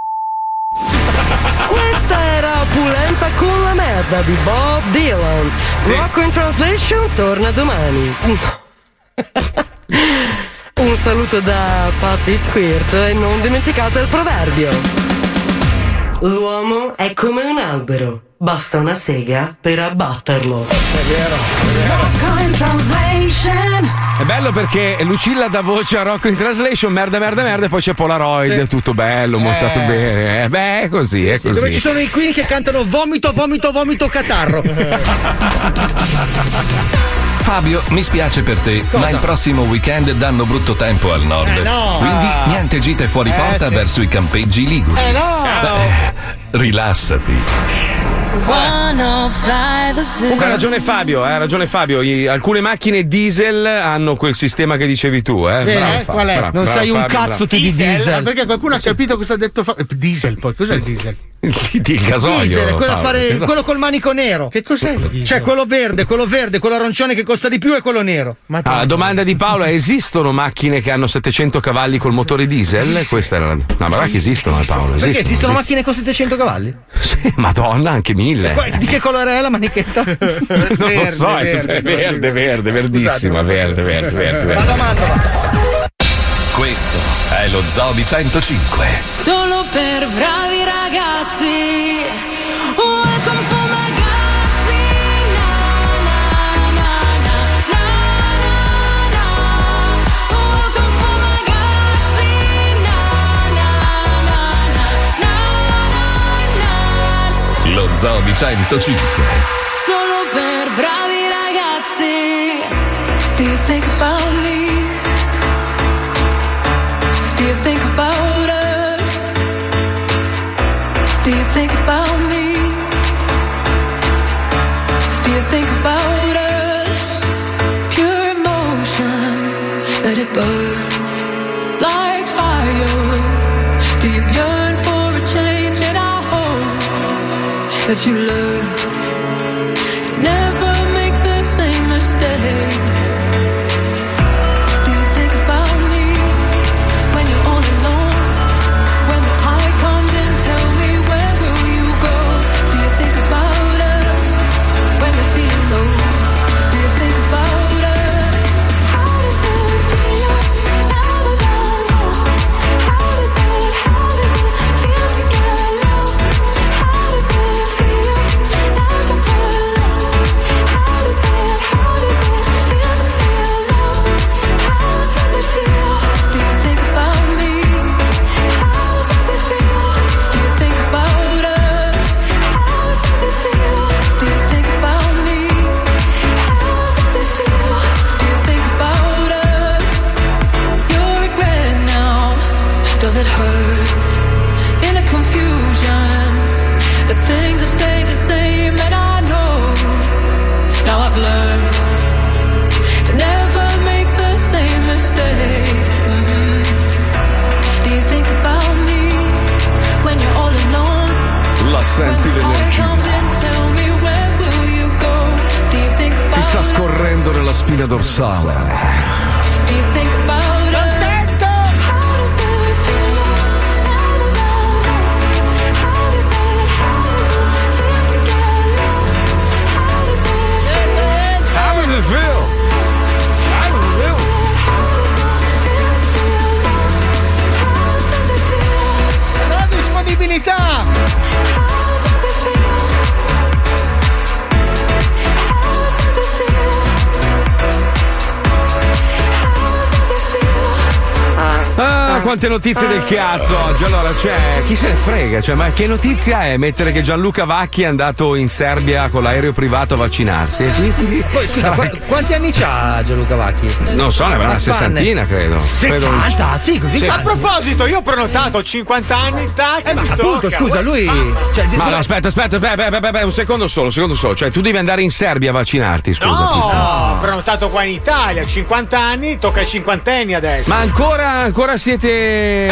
Questa era Pulenta con la merda di Bob Dylan. Rocco in Translation torna domani. Un saluto da Patty Squirt e non dimenticate il proverbio. L'uomo è come un albero basta una sega per abbatterlo. Rocco in translation. È bello perché Lucilla dà voce a Rocco in translation, merda, merda, merda, e poi c'è Polaroid, tutto bello, montato Eh. bene. Eh, beh, è così, è Sì, così. dove ci sono i Queen che cantano vomito, vomito, vomito, catarro. Fabio, mi spiace per te, ma il prossimo weekend danno brutto tempo al nord. Eh, no. Quindi niente gite fuori Eh, porta sì. verso i campeggi liguri. Eh, no. Beh, rilassati. Comunque ha ragione Fabio, eh, ha ragione Fabio. I- alcune macchine diesel hanno quel sistema che dicevi tu, eh. Eh, Bravo, Fabio, qual è? bravo, Non bravo, sai un Fabio, cazzo bravo. tu di diesel. Perché qualcuno ha capito cosa ha detto fa- eh, Diesel poi, cos'è il diesel? Il, il gasolio. Diesel, quello, a Fabio, fare, quello col manico nero. Che cos'è il diesel? Cioè, quello verde, quello verde, quello arancione che costa di più e quello nero. Ma Ah, domanda di Paolo: esistono macchine che hanno 700 cavalli col motore diesel? Questa era la. No, ma guarda che esistono, eh, Paolo. Perché Esistono, esistono esistono. macchine con 700 cavalli? Sì, Madonna, anche mille. Qua- Di che colore è la manichetta? non lo so, è sempre verde, verde, verdissima, verde, verde, verde. Vado verde. a Mantova. Questo è lo Zoo di 105. Solo per bravi ragazzi. Lo 105. Solo per bravi ragazzi. Do you think about me? Do you think about us? Do you think about me? Do you think about us? Pure emotion, let it burn that you learn think about Ti sta scorrendo nella spina dorsale. Us? How does it feel now quante notizie del cazzo oggi. Allora, cioè, chi se ne frega? Cioè, ma che notizia è mettere che Gianluca Vacchi è andato in Serbia con l'aereo privato a vaccinarsi? Quindi Poi, scusa, sarà- qua- quanti anni c'ha Gianluca Vacchi? Non so, ne avrà una sessantina, credo. Credo un- 60? Sì, così Sì. A proposito, io ho prenotato 50 anni, tac, Eh, ma mi appunto, tocca. scusa, lui. Cioè, Ma no, aspetta, aspetta, aspetta, aspetta, aspetta, un secondo solo, un secondo solo. Cioè, tu devi andare in Serbia a vaccinarti, scusa. No, ho prenotato qua in Italia, 50 anni, tocca ai cinquantenni adesso. Ma ancora, ancora siete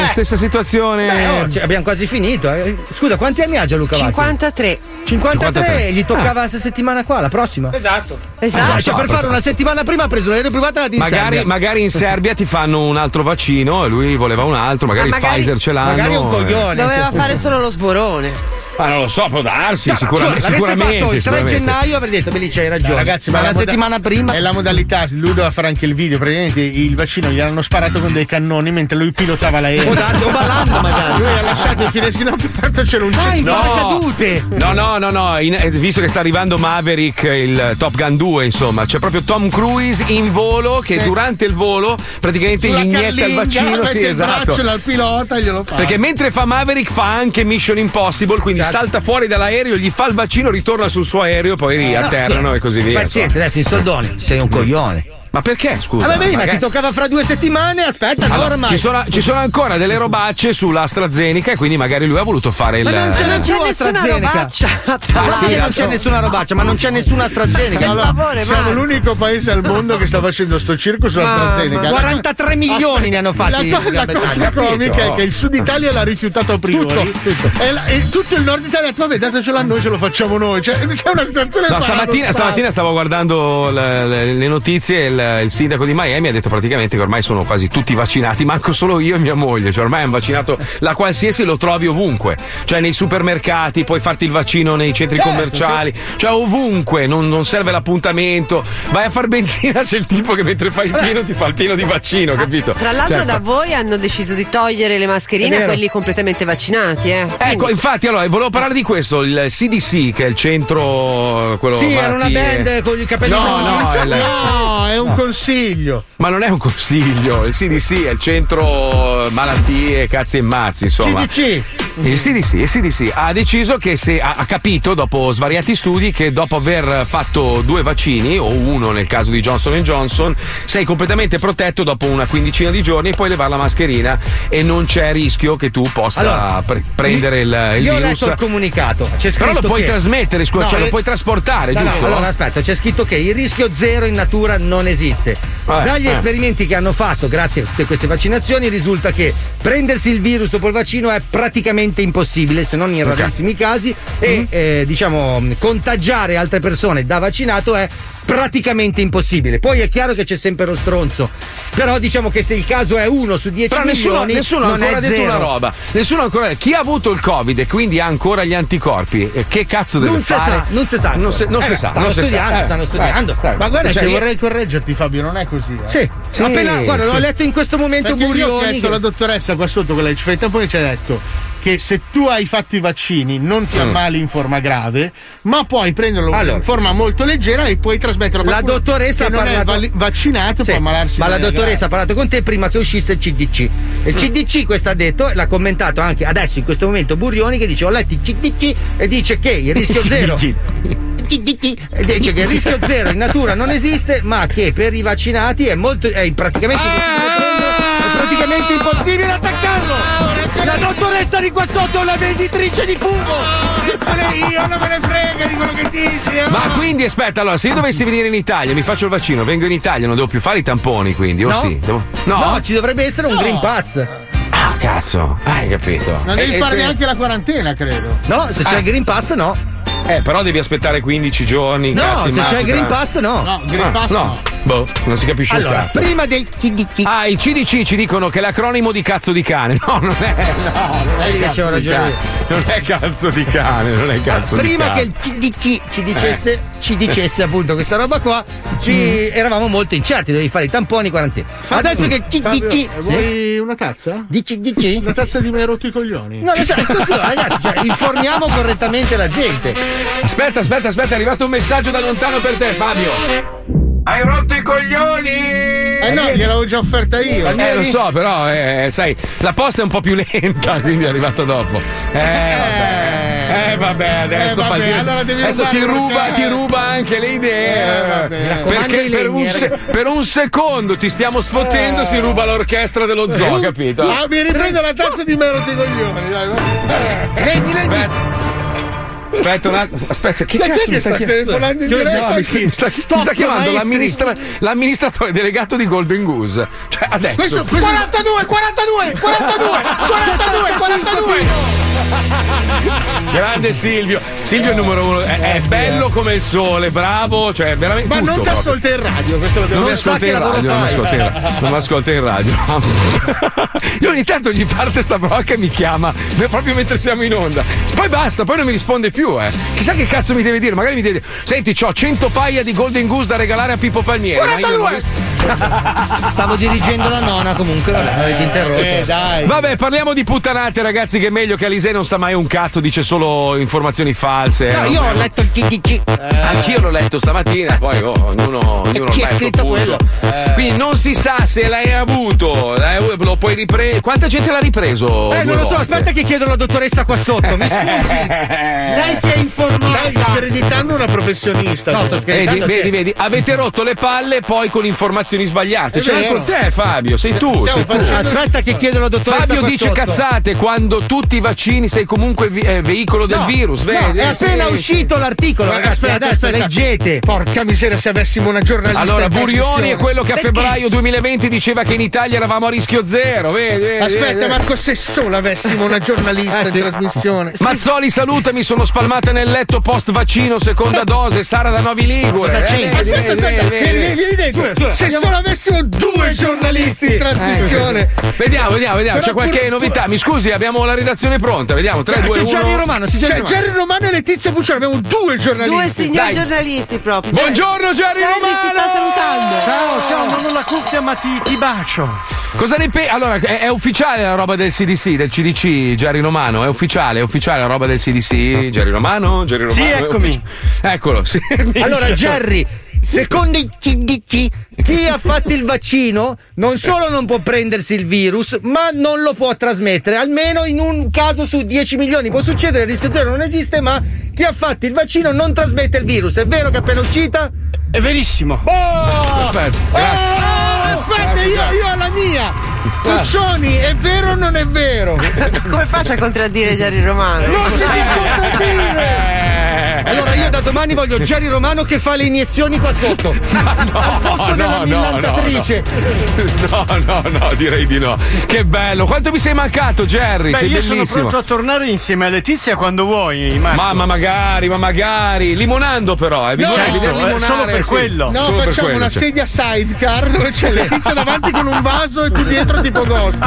stessa situazione? Beh, oh, cioè, abbiamo quasi finito. eh. Scusa, quanti anni ha Gianluca Vacchi? 53. 53, 53. gli toccava Ah. questa settimana qua, la prossima. Esatto. Esatto. Cioè, so, per fare una settimana prima ha preso l'aereo privato e è andato in Magari, magari in Serbia ti fanno un altro vaccino e lui voleva un altro, magari, Ma magari- Pfizer ce l'hanno. magari un eh. coglione. Doveva fare solo lo sborone. Ma non lo so, può darsi, Cioè, sicuramente. scusa, sicuramente, fatto il 3 sicuramente. gennaio avrei detto, Belice, hai ragione. ragazzi, ma la una moda- settimana prima. È la modalità, lui doveva fare anche il video. Praticamente il vaccino gli hanno sparato con dei cannoni mentre lui pilotava l'aereo. Può darsi, o ballando magari. Lui ha lasciato il finestrino aperto, c'era un No, no, no, no, no, in- eh, visto che sta arrivando Maverick, il Top Gun 2, insomma, c'è proprio Tom Cruise in volo che durante il volo praticamente Sulla gli inietta il vaccino. Sì, il esatto. braccio al pilota e glielo fa. Perché mentre fa Maverick fa anche Mission Impossible, quindi salta fuori dall'aereo, gli fa il vaccino, ritorna sul suo aereo, poi riatterrano sì. e così via. Pazienza, adesso in soldoni, sei un coglione. Ma perché, scusa? Vabbè, ma ti toccava fra due settimane, aspetta, Allora, ormai. ci, sono, ci sono ancora delle robacce sull'AstraZeneca e quindi magari lui ha voluto fare il. Ma non c'è, non c'è più nessuna AstraZeneca. robaccia, Ah, sì, non c'è nessuna robaccia, ma non c'è nessuna AstraZeneca. Allora, siamo l'unico paese al mondo che sta facendo sto circo sulla Mamma, AstraZeneca. 43 milioni ne hanno fatti La, la Gran cosa comica è che il sud Italia l'ha rifiutato a priori. Tutto, tutto. E, la- e tutto il nord Italia ha detto: Vabbè, datecelo a noi, ce lo facciamo noi. Cioè, c'è una situazione No, stamattina, stamattina stavo guardando le, le- le notizie e il, il sindaco di Miami ha detto praticamente che ormai sono quasi tutti vaccinati, manco solo io e mia moglie, cioè ormai hanno vaccinato la qualsiasi lo trovi ovunque, cioè nei supermercati, puoi farti il vaccino nei centri Certo, commerciali, cioè ovunque, non, non serve l'appuntamento, vai a far benzina, c'è il tipo che mentre fai il pieno ti fa il pieno di vaccino, capito? Tra l'altro Cioè, da voi hanno deciso di togliere le mascherine a quelli completamente vaccinati, eh. Ecco, infatti, allora, volevo parlare di questo, il CDC, che è il centro, quello Sì, era una malattie- band con i capelli No, lunghi. no, il- No, è un consiglio. Ma non è un consiglio, il CDC è il centro malattie, cazzi e mazzi, insomma. CDC. Il CDC, il CDC ha deciso che se ha, ha capito dopo svariati studi che dopo aver fatto due vaccini o uno nel caso di Johnson Johnson sei completamente protetto dopo una quindicina di giorni e puoi levare la mascherina e non c'è rischio che tu possa Allora, pre- prendere il, il Io ho virus. letto il comunicato. Però lo puoi che- trasmettere, scusa, No, cioè lo eh, puoi trasportare, no, no, giusto? allora aspetta, c'è scritto che il rischio zero in natura non esiste. Vabbè, Dagli eh. esperimenti che hanno fatto, grazie a tutte queste vaccinazioni, risulta che prendersi il virus dopo il vaccino è praticamente impossibile, se non in Ok. rarissimi casi, e eh, diciamo contagiare altre persone da vaccinato è praticamente impossibile. Poi è chiaro che c'è sempre lo stronzo. Però diciamo che se il caso è uno su 10 Però nessuno, milioni, nessuno ha non ancora è detto zero. una roba. Nessuno ha ancora Chi ha avuto il Covid e quindi ha ancora gli anticorpi, eh, che cazzo deve Non fare? sa, non si sa. Non si, non Eh, si sa. stanno non si sa. studiando, Eh, stanno studiando. eh, Ma guarda cioè, che vorrei correggerti, Fabio, non è così. eh. Sì, Sì, appena, guarda, l'ho sì. letto in questo momento Perché io ho Burioni. chiesto che- alla dottoressa qua sotto, quella che ci fa i tamponi, ci ha detto che se tu hai fatto i vaccini non ti Mm. ammali in forma grave, ma puoi prenderlo Allora. in forma molto leggera e puoi trasmetterlo a La dottoressa non ha parlato- è vali- vaccinato Sì, può ammalarsi. Ma la dottoressa ha parlato con te prima che uscisse il CDC. E Mm. Il CDC questo ha detto, e l'ha commentato anche adesso in questo momento Burioni che dice ho letto il CDC e dice che il rischio zero CDC, dice che il rischio zero in natura non esiste, ma che per i vaccinati è molto è praticamente è praticamente impossibile attaccarlo. La dottoressa di qua sotto è una venditrice di fumo. Ce l'ho io, non me ne frega di quello che dici. eh. Ma quindi aspetta, allora, se io dovessi venire in Italia, mi faccio il vaccino, vengo in Italia, non devo più fare i tamponi, quindi, o No. sì? Devo- No? No, ci dovrebbe essere un No. Green Pass. Ah, cazzo, hai capito. Non devi E- e fare se- neanche la quarantena, credo. No, se c'è Ah. il Green Pass no. Eh, però devi aspettare 15 giorni. No, cazzi, se c'è il Green Pass no. No, Green Ah, Pass no. no. Boh, non si capisce Allora, un cazzo. prima del CDC. Ah, il CDC ci dicono che è l'acronimo di cazzo di cane. No, non è. No, non è che di ragione. Non è cazzo di cane, non è cazzo di prima cane. che il CDC ci dicesse, ci dicesse appunto questa roba qua, ci eravamo molto incerti, dovevi fare i tamponi quarantena. Adesso che il Fabio, CDC eh, vuoi una tazza? di CDC? Una tazza di me hai rotto i coglioni? No, lo so, è così, ragazzi, cioè, informiamo correttamente la gente. Aspetta, aspetta, aspetta, è arrivato un messaggio da lontano per te, Fabio. Hai rotto i coglioni! Eh no, gliel'avevo già offerta io. Eh, lo so, però, eh, sai, la posta è un po' più lenta, quindi è arrivato dopo. Eh, vabbè. Eh, vabbè, adesso Eh, fa il vabbè, dire- allora adesso ti ruba, ti ruba anche le idee. Eh, perché per un, eh, se- per un secondo ti stiamo sfottendo, Eh. si ruba l'orchestra dello zoo, capito? Ah, mi riprendo la tazza di me rotto i coglioni. Dai, va. Legni, legni. Aspetta. Aspetta un attimo, aspetta, che Ma chi è cazzo che mi sta sta chiamando? no, mi sta, chi? mi sta- mi sta Stop, chiamando l'amministra- l'amministratore delegato di Golden Goose. Cioè, adesso. Questo, questo 42, 42, 42, 42, 42. Grande Silvio. Silvio è il numero uno. È, è bello come il sole, bravo. Cioè, veramente. Ma non tutto ti proprio. ascolta in radio, questo lo devo Non dire. ascolta in radio, non mi ascolta in radio. Non mi ascolta in radio. Io ogni tanto gli parte sta brocca e mi chiama proprio mentre siamo in onda. Poi basta, poi non mi risponde più, eh. Chissà che cazzo mi deve dire. Magari mi deve dire: Senti, ho 100 paia di Golden Goose da regalare a Pippo Palmieri. ma io non ris- Stavo dirigendo la nonna comunque, vabbè, avete interrotto. Eh, Vabbè, parliamo di puttanate, ragazzi, che è meglio che Alisei non sa mai un cazzo, dice solo informazioni false. No, eh, io ho letto il TTC. Anch'io l'ho letto stamattina, poi oh, ognuno, ognuno Chi ha scritto punto. quello? Quindi non si sa se l'hai avuto, lo puoi riprendere. Quanta gente l'ha ripreso? Eh, non lo so, volte? aspetta che chiedo alla dottoressa qua sotto. Mi scusi. Lei che è informata. Stai screditando una professionista. No, sto Vedi, scherzando. vedi, vedi, avete rotto le palle poi con informazioni sbagliate. È Ce l'hai vero. con te, Fabio, sei tu. Sei tu. Aspetta che chiedo alla dottoressa Fabio dice sotto. cazzate quando tutti i vaccini sei comunque vi- eh, veicolo del No, virus, no, vedi? è appena Sì. uscito l'articolo, Ma ragazzi. aspetta, adesso aspetta. leggete. Porca miseria, se avessimo una giornalista. Allora, Burioni è quello che a Perché? febbraio 2020 diceva che in Italia eravamo a rischio zero, vedi? vedi, Aspetta, vedi. Marco, se solo avessimo una giornalista Eh, in sì. trasmissione. Mazzoli saluta, mi sono spalmata nel letto post vaccino, seconda dose, Sara da Novi Ligure. Eh, Aspetta, aspetta, vedi, vieni, vieni dentro. Se solo avessimo due giornalisti in trasmissione. Vediamo, vediamo, vediamo. C'è qualche pur- novità? Mi scusi, abbiamo la redazione pronta. Vediamo. 3, 2, C'è 1. Gianni Romano, c'è Gianni C'è Romano. Gerry Romano e Letizia Puccione. Abbiamo due giornalisti. Due signori Dai. giornalisti proprio. Buongiorno, Gianni Jerry ti sta salutando. Ciao, ciao, non ho la cuffia ma ti, ti bacio. Cosa ne pensi? Allora, è, è ufficiale la roba del CDC, del CDC, Gerry Romano? È ufficiale, è ufficiale la roba del CDC? Gerry Romano? Gerry Romano? Sì, eccomi. Eccolo, sì. Allora, Jerry, secondo il TDC, chi ha fatto il vaccino non solo non può prendersi il virus, ma non lo può trasmettere. Almeno in un caso su 10 milioni. Può succedere, il rischio zero non esiste, ma chi ha fatto il vaccino non trasmette il virus. È vero che è appena uscita? È verissimo. Oh! Perfetto, Oh, grazie. aspetta, Grazie, io, io mia. Puccioni, è vero o non è vero? Come faccio a contraddire Jerry Romano? Non si può contraddire. Allora io da domani voglio Jerry Romano che fa le iniezioni qua sotto. Al posto della no, millantatrice. No, no, no, direi di no. Che bello. Quanto mi sei mancato, Jerry? Beh, sei io sono bellissimo. pronto a tornare insieme a Letizia quando vuoi, Marco. Mamma magari, ma magari. Limonando però, eh. No, certo, eh, limonare. solo per sì. quello. No, Solo facciamo quello, una sì. sedia sidecar dove c'è Letizia davanti con un vaso e tu dietro tipo ghost.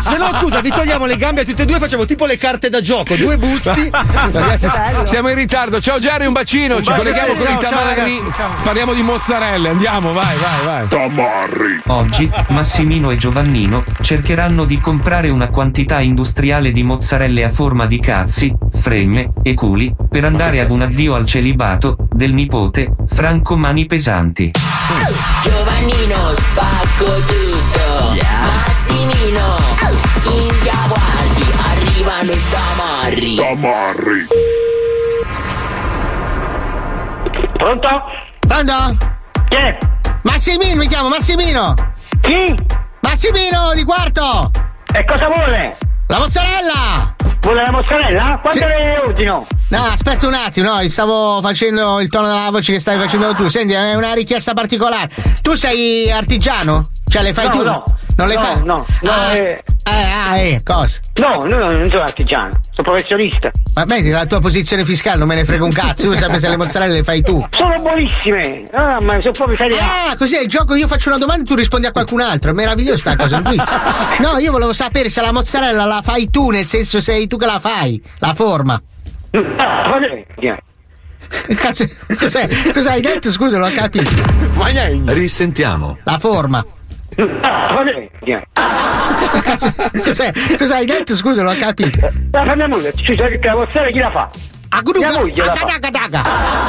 Se no, scusa, vi togliamo le gambe a tutte e due, facciamo tipo le carte da gioco, due busti. Ragazzi, siamo in ritardo. Ciao Jerry, un bacino. Ci bacio colleghiamo te, con i ciao, ciao, tamarri. ciao. Parliamo di mozzarelle. Andiamo, vai, vai, vai. Tamarri. Oggi, Massimino e Giovannino cercheranno di comprare una quantità industriale di mozzarelle a forma di cazzi, fremme e culi per andare ad un addio al celibato del nipote Franco Mani Pesanti. Giovannino spacco tutto Massimino India guardi Arrivano i tamarri Tamarri. Pronto? Pronto? Chi è? Massimino, mi chiamo Massimino. Chi? Massimino di quarto. E cosa vuole? La mozzarella. Vuole la mozzarella? Quanto Sì. le ordino? No, aspetta un attimo, no, stavo facendo il tono della voce che stavi facendo tu. Senti, è una richiesta particolare. Tu sei artigiano? Cioè, le fai No, tu? no. Non le No, fai? no, no, ah, eh. eh, ah, eh, cosa? No, no, no, non sono artigiano, sono professionista. Ma vedi, la tua posizione fiscale non me ne frega un cazzo. Tu sappi se le mozzarelle le fai tu. Sono buonissime! Ah, ma sono proprio serie. Ah, così è il gioco, io faccio una domanda e tu rispondi a qualcun altro. È meravigliosa sta cosa, un quiz. No, io volevo sapere se la mozzarella la fai tu, nel senso sei tu che la fai, la forma. Cazzo, cos'è? Cosa hai detto? Scusa, non ho capito. Risentiamo. La forma. Cazzo, cos'è? Cosa hai detto? Scusa, non ho capito. La fa mia moglie, ci sai che la mozzarella chi la fa? Agruga, Mia moglie daga, daga.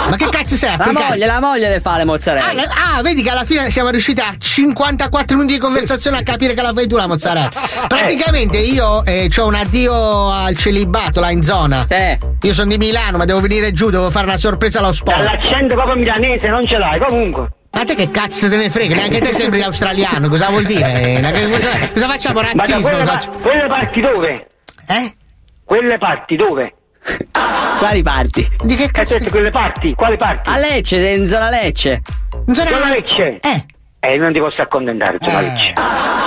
Ma che cazzo sei? La moglie, la moglie le fa le mozzarella. Ah, ah, vedi che alla fine siamo riusciti a 54 minuti di conversazione a capire che la fai tu la mozzarella. Praticamente io eh, ho un addio al celibato là in zona. Io sono di Milano, ma devo venire giù, devo fare una sorpresa allo sposo. Dall'accento proprio milanese non ce l'hai, comunque. Ma te che cazzo te ne frega? Neanche te sembri australiano, cosa vuol dire? Eh, Cosa, cosa facciamo? Ma da Razzismo? quelle, pa- faccio- quelle parti dove? Eh? Quelle parti dove? Quali parti? Di che cazzo? quelle parti? Quali parti? A Lecce, in zona Lecce. zona Zona Lecce? Eh. Eh, non ti posso accontentare, zona Lecce.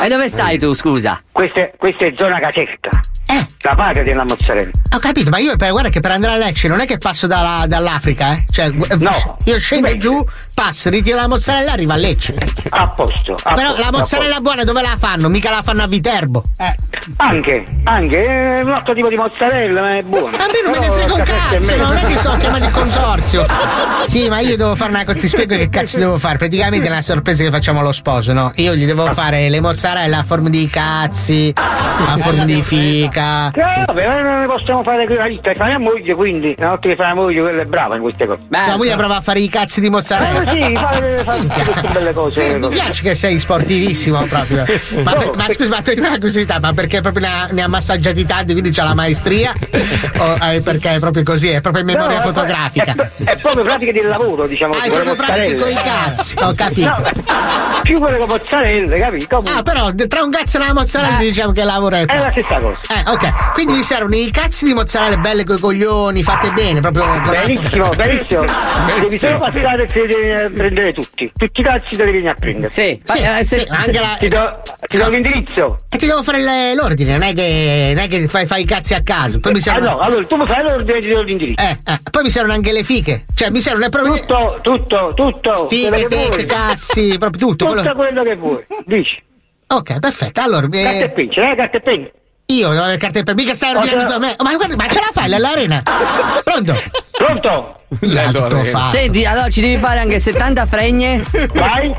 E dove stai tu, scusa? questa, è- questa è zona caserta. Eh. La patria della mozzarella. Ho capito, ma io per, guarda che per andare a Lecce non è che passo dalla- dall'Africa, eh. Cioè, No. io scendo giù, passo, ritiro la mozzarella e arrivo a Lecce. A posto. a Però posto, la mozzarella buona dove la fanno? Mica la fanno a Viterbo. Eh. Anche, anche, è un altro tipo di mozzarella, ma è buona. A me non me ne Però frega un cazzo, non è che so chiamati il consorzio. Sì, ma io devo fare una cosa, ti spiego che cazzo devo fare. Praticamente è una sorpresa che facciamo allo sposo, no? Io gli devo fare le mozzarella a forma di cazzi, a forma di fica. Eh, vabbè, ma non ne possiamo fare qui la lista, fai la moglie, quindi una volta che fai la moglie, quella è brava in queste cose. La moglie prova a fare i cazzi di mozzarella. Eh, sì, fare, fare tutte queste belle cose. Eh, mi piace che sei sportivissimo proprio. Ma, per- ma scusa, ma tu hai una curiosità, ma perché proprio ne ha, ne ha massaggiati tanti, quindi c'ha la maestria? o eh, perché è proprio così, è proprio in memoria No, è- fotografica? È proprio pratica del lavoro, diciamo. Ah, è proprio pratico i cazzi, ho capito. No, più quelle con mozzarella, capito? Ah, però tra un cazzo e una mozzarella diciamo che lavoro è. È la stessa cosa. Eh, ok. Quindi mi servono i cazzi di mozzarella belle coi coglioni, fatte bene, proprio. Benissimo, benissimo. Devi solo passare e te li devi eh, prendere tutti. Tutti i cazzi te li vieni a prendere. Sì, Sì, eh, se- sì, anche la- Ti do, ti do l'indirizzo. E ti devo fare le- l'ordine, non è che, non è che fai, fai i cazzi a caso. Poi mi Ah servono. no, allora tu mi fai l'ordine e ti do l'indirizzo. Eh, eh, poi mi servono anche le fiche. Cioè, mi servono proprio. Tutto, tutto, tutto. Fiche, tette, cazzi, proprio tutto. Tutto quello- quello che vuoi. Dici. Ok, perfetto. Allora, eh, Carta e penna, ce l'hai carta e penna? Io devo avere carte per mica stai ordinando tu a me. Ma guarda, ma ce la fai all'arena? Pronto? Pronto? Senti, allora ci devi fare anche 70 fregne. Vai.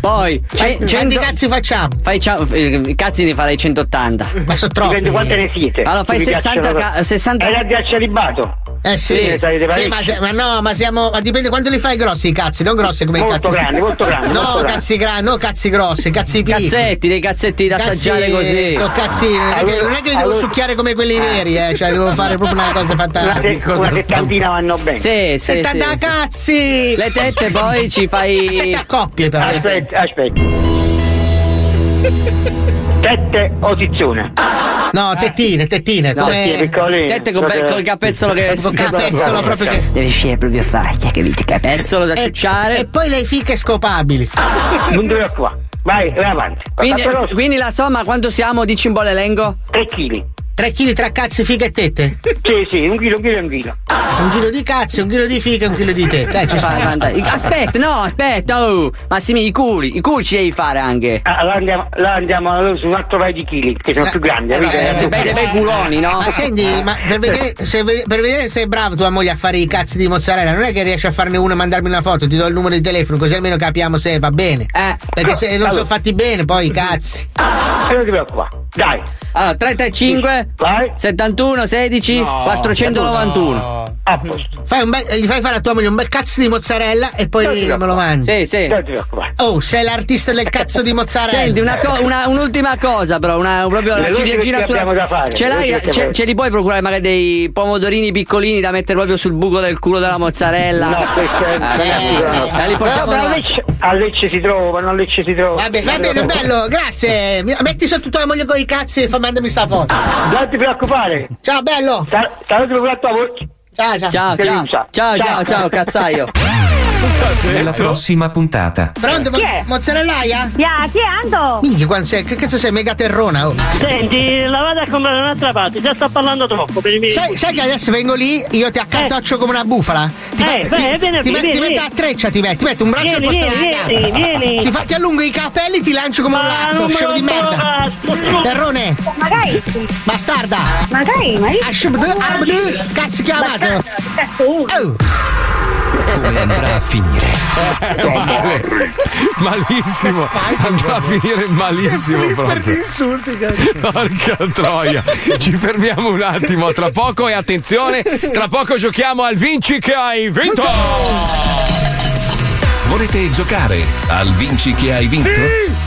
Poi ce- quanti 100 cazzi facciamo? Fai cia- eh, cazzi ne farei 180. Ma sono troppi. Dipende quante ne siete. Allora fai Se vi 60 piacciono- ca- 60 È la ghiaccia libato. Eh sì, Sì, ma, se- ma no, ma siamo. Ma dipende quanto li fai grossi i cazzi, non grossi come Molto i cazzi. grandi, molto grandi, No, molto grandi. cazzi grandi, no cazzi grossi, cazzi piccoli. Cazzetti, dei cazzetti da assaggiare così. Sono cazzini, non è, che, non è che li devo Allora- succhiare come quelli veri, eh. Cioè, devo fare proprio una cosa Una, fantastica. una settantina vanno bene. Sì, sì, 70 sì, sì. cazzi! Le tette poi ci fai. Tette a coppie, però. Aspetta, aspetta. Tette o tizzone? No, tettine, tettine. No, come... Sì, piccoline. Tette con be- col capezzolo che Col capezzolo proprio che... Deve uscire proprio faccia, capito? Capezzolo da E, ciucciare. e poi le fiche scopabili. Non devo qua. Vai, vai avanti. Quindi, quindi la somma quanto siamo? Dici un po' l'elenco? 3 kg. 3 kg tra cazzi, fiche e tette. Sì, sì, un chilo, un chilo e un chilo. Un chilo di cazzi, un chilo di fiche e un chilo di tette. Dai, ci sta. Vai, vai, dai. Aspetta, no, aspetta, oh. Massimi, i culi, i culi ci devi fare anche. Ah, là andiamo, là andiamo su un altro paio di chili, che sono più grandi. Eh, vabbè, se bei, dei bei culoni, no? Ma senti, ma per vedere, se, per vedere se è bravo tua moglie a fare i cazzi di mozzarella, non è che riesci a farne uno e mandarmi una foto, ti do il numero di telefono, così almeno capiamo se va bene. Eh. Perché se non sono fatti bene, poi i cazzi. E non ti preoccupare. Dai. Allora, 335 Vai. 71 16 491. A posto. Fai un bel- gli fai fare a tua moglie un bel cazzo di mozzarella e poi me lo mangi. Sì, sì. Oh, sei l'artista del cazzo di mozzarella. Senti, una co- una- un'ultima cosa, però, una, proprio ultime ciliegina sulla. abbiamo da fare, Ce l'hai? Ce, ce li puoi procurare magari dei pomodorini piccolini da mettere proprio sul buco del culo della mozzarella? No, questo è Ah, eh, eh, li portiamo Vabbè, a. Lecce, si trovano, a Lecce si trovano. Va bene, va bene, bello, grazie. Metti sotto tua moglie con i cazzi e fa mandami sta foto. Non ti preoccupare. Ciao, bello. Sa- Saluti per la tua voce. Ciao, ciao. Ciao, ciao, rincia. ciao, ciao, ciao, cazzaio. Nella prossima puntata. Pronto, mo- mozzarellaia? Ya, chi è Ando? Minchia, quando sei, che cazzo sei mega terrona? Oh. Senti, la vado a comprare da un'altra parte, già sto parlando troppo per i miei. Sai, sai che adesso vengo lì, io ti accartoccio come una bufala? Ti, Eh, beh, vieni, ti, vieni, ti vieni. metto a treccia, ti metti, ti metti un braccio al Vieni, posto vieni, della vieni, gamba. vieni. Ti, fa- ti allungo i capelli, ti lancio come un Ma lazzo, non me scemo lo di merda. Terrone, Magari. bastarda. Magari, ma io. Abdu, cazzo chiamato. Oh. Come andrà a finire? Male. Malissimo. Andrà a finire malissimo proprio. insulti, Porca troia. Ci fermiamo un attimo tra poco e attenzione, tra poco giochiamo al Vinci che hai vinto. Volete giocare al Vinci che hai vinto?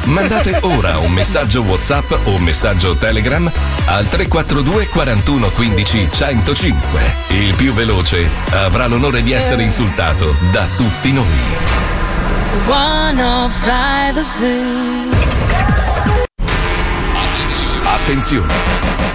Mandate ora un messaggio WhatsApp o un messaggio Telegram al 342 41 15 105. Il più veloce avrà l'onore di essere insultato da tutti noi. 105 Zoo. Attenzione!